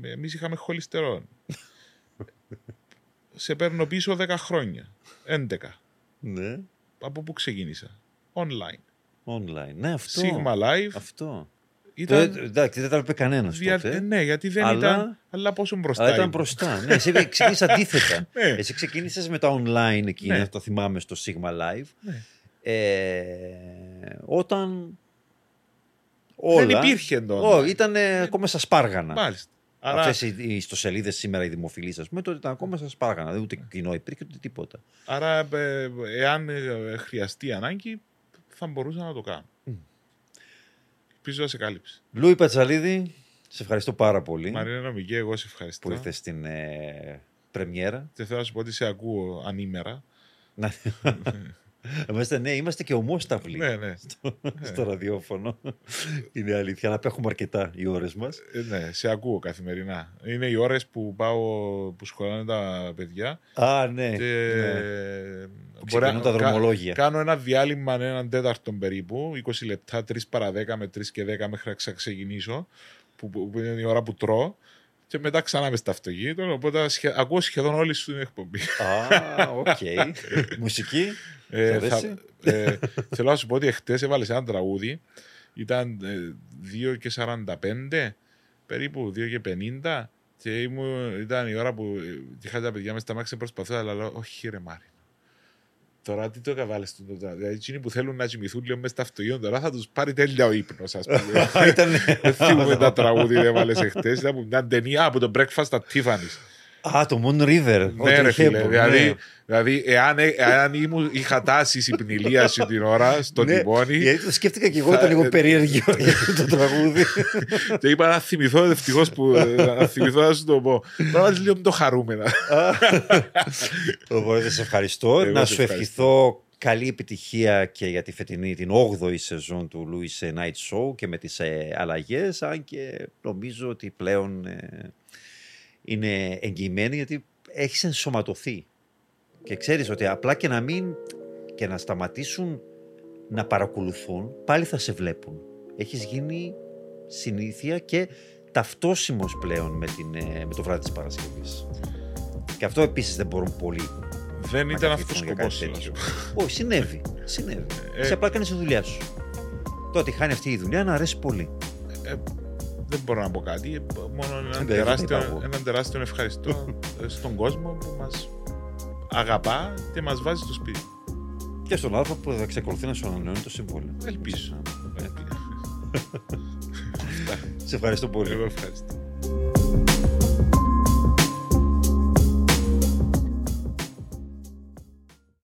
Εμείς είχαμε χολυστερόν. Σε παίρνω πίσω 10 χρόνια. 11. Ναι. Από πού ξεκίνησα; Online. Online. Ναι, αυτό. Sigma Live. Αυτό. Ήταν... Το- Εντάξει, δεν τα είπε κανένας δια- τότε. Ναι, γιατί δεν Αλλά- ήταν. Αλλά πόσο μπροστά. Αλλά ήταν ήμουν. μπροστά. ναι, εσύ ξεκίνησες αντίθετα. Ναι. Εσύ ξεκίνησες με τα online εκείνα, Ναι. το θυμάμαι στο Sigma Live. Ναι. Ε, όταν. Όλα. Δεν υπήρχε το Όχι, online. ήταν ε, ακόμα στα σπάργανα. Μάλιστα. Άρα, Αυτέ οι ιστοσελίδες σήμερα, οι δημοφιλείς, ας πούμε, τότε ήταν ακόμα στα σπάργανα. Δεν ούτε κοινό υπήρχε ούτε τίποτα. άρα ε, εάν ε, χρειαστεί ανάγκη, θα μπορούσα να το κάνω. Ελπίζω να σε κάλυψε. Λούι Πατσαλίδη, σε ευχαριστώ πάρα πολύ Μαρίνα Νομική, εγώ σε που ευχαριστώ. ήρθες στην ε, πρεμιέρα. Και θέλω να σου πω ότι σε ακούω ανήμερα. Να- Είμαστε, ναι, είμαστε και ομόσταυλοι Ναι, ναι. στο ραδιόφωνο. Είναι αλήθεια, αλλά απέχουμε αρκετά οι ώρες μας. Ε, ναι, σε ακούω καθημερινά. Είναι οι ώρες που πάω, που σχολάνε τα παιδιά. Α, ναι. και ναι. Που μπορεί να- ξεκινούν τα κα- δρομολόγια. Κάνω ένα διάλειμμα έναν τέταρτο περίπου, 20 λεπτά, 3 παρα 10 με 3 και 10 μέχρι να ξαξεκινήσω, που, που, που είναι η ώρα που τρώω. Και μετά ξανά μες στο αυτοκίνητο, οπότε σχε- ακούω σχεδόν όλη σου την εκπομπή. Α, οκ. Μουσική. Ε, Σ' αρέσει; ε, θέλω να σου πω ότι χτες έβαλες ένα τραγούδι. Ήταν ε, 2 και 45, περίπου 2 και 50. Και ήμουν, ήταν η ώρα που ε, είχα τα παιδιά μέσα στα μάξια προσπαθώ, αλλά λέω, όχι ρε Μάρι. Τώρα τι το καβάλες του το τραγούδι. Δηλαδή, εκείνοι που θέλουν να κοιμηθούν λίγο μέσα στα αυτοκίνητα, τώρα θα τους πάρει τέλεια ο ύπνος, ας πούμε. Α, ήταν- Δεν θυμούμαι τα τραγούδια που έβαλες εχθές. Ήταν από μια ταινία από το Breakfast at Tiffany's. Α, το Moon River. Ναι, ρε Audrey φίλε. Hepburn, Δηλαδή, ναι. δηλαδή εάν, εάν ήμουν, είχα τάσει στην ηλίαση την ώρα στο Ναι, τιμόνι Γιατί το σκέφτηκα και εγώ, Θα- ήταν λίγο ε, περίεργο για αυτό το τραγούδι. και είπα να θυμηθώ ευτυχώς που να θυμηθώ να σου το πω. Πράγματι λίγο το χαρούμενα. Οπότε σε ευχαριστώ. Εγώ να σε σου ευχαριστώ. ευχηθώ καλή επιτυχία και για τη φετινή, την 8η σεζόν του Louis Night Show και με τις ε, αλλαγές, αν και νομίζω ότι πλέον ε, είναι εγγυημένη γιατί έχεις ενσωματωθεί. Και ξέρεις ότι απλά και να μην και να σταματήσουν να παρακολουθούν, πάλι θα σε βλέπουν. Έχεις γίνει συνήθεια και ταυτόσιμος πλέον με, την, ε, με το βράδυ της Παρασκευής. Και αυτό επίσης δεν μπορούν πολύ Δεν να ήταν αυτός ο καθίσουν για σκοπό. κάτι τέτοιο. Όχι, συνέβη. συνέβη. Ε, Εσύ απλά κάνεις τη δουλειά σου. Τότε χάνει αυτή η δουλειά να αρέσει πολύ. Δεν μπορώ να πω κάτι. ε, Μόνο έναν Δεν τα τεράστιο, είπα εγώ. έναν τεράστιο ευχαριστώ ε, στον κόσμο που μας αγαπά και μας βάζει στο σπίτι. Και στον Α που θα εξακολουθεί να σου ανανεώνει το συμβόλαιο. Ελπίζω. Σε ευχαριστώ πολύ. Εγώ ευχαριστώ.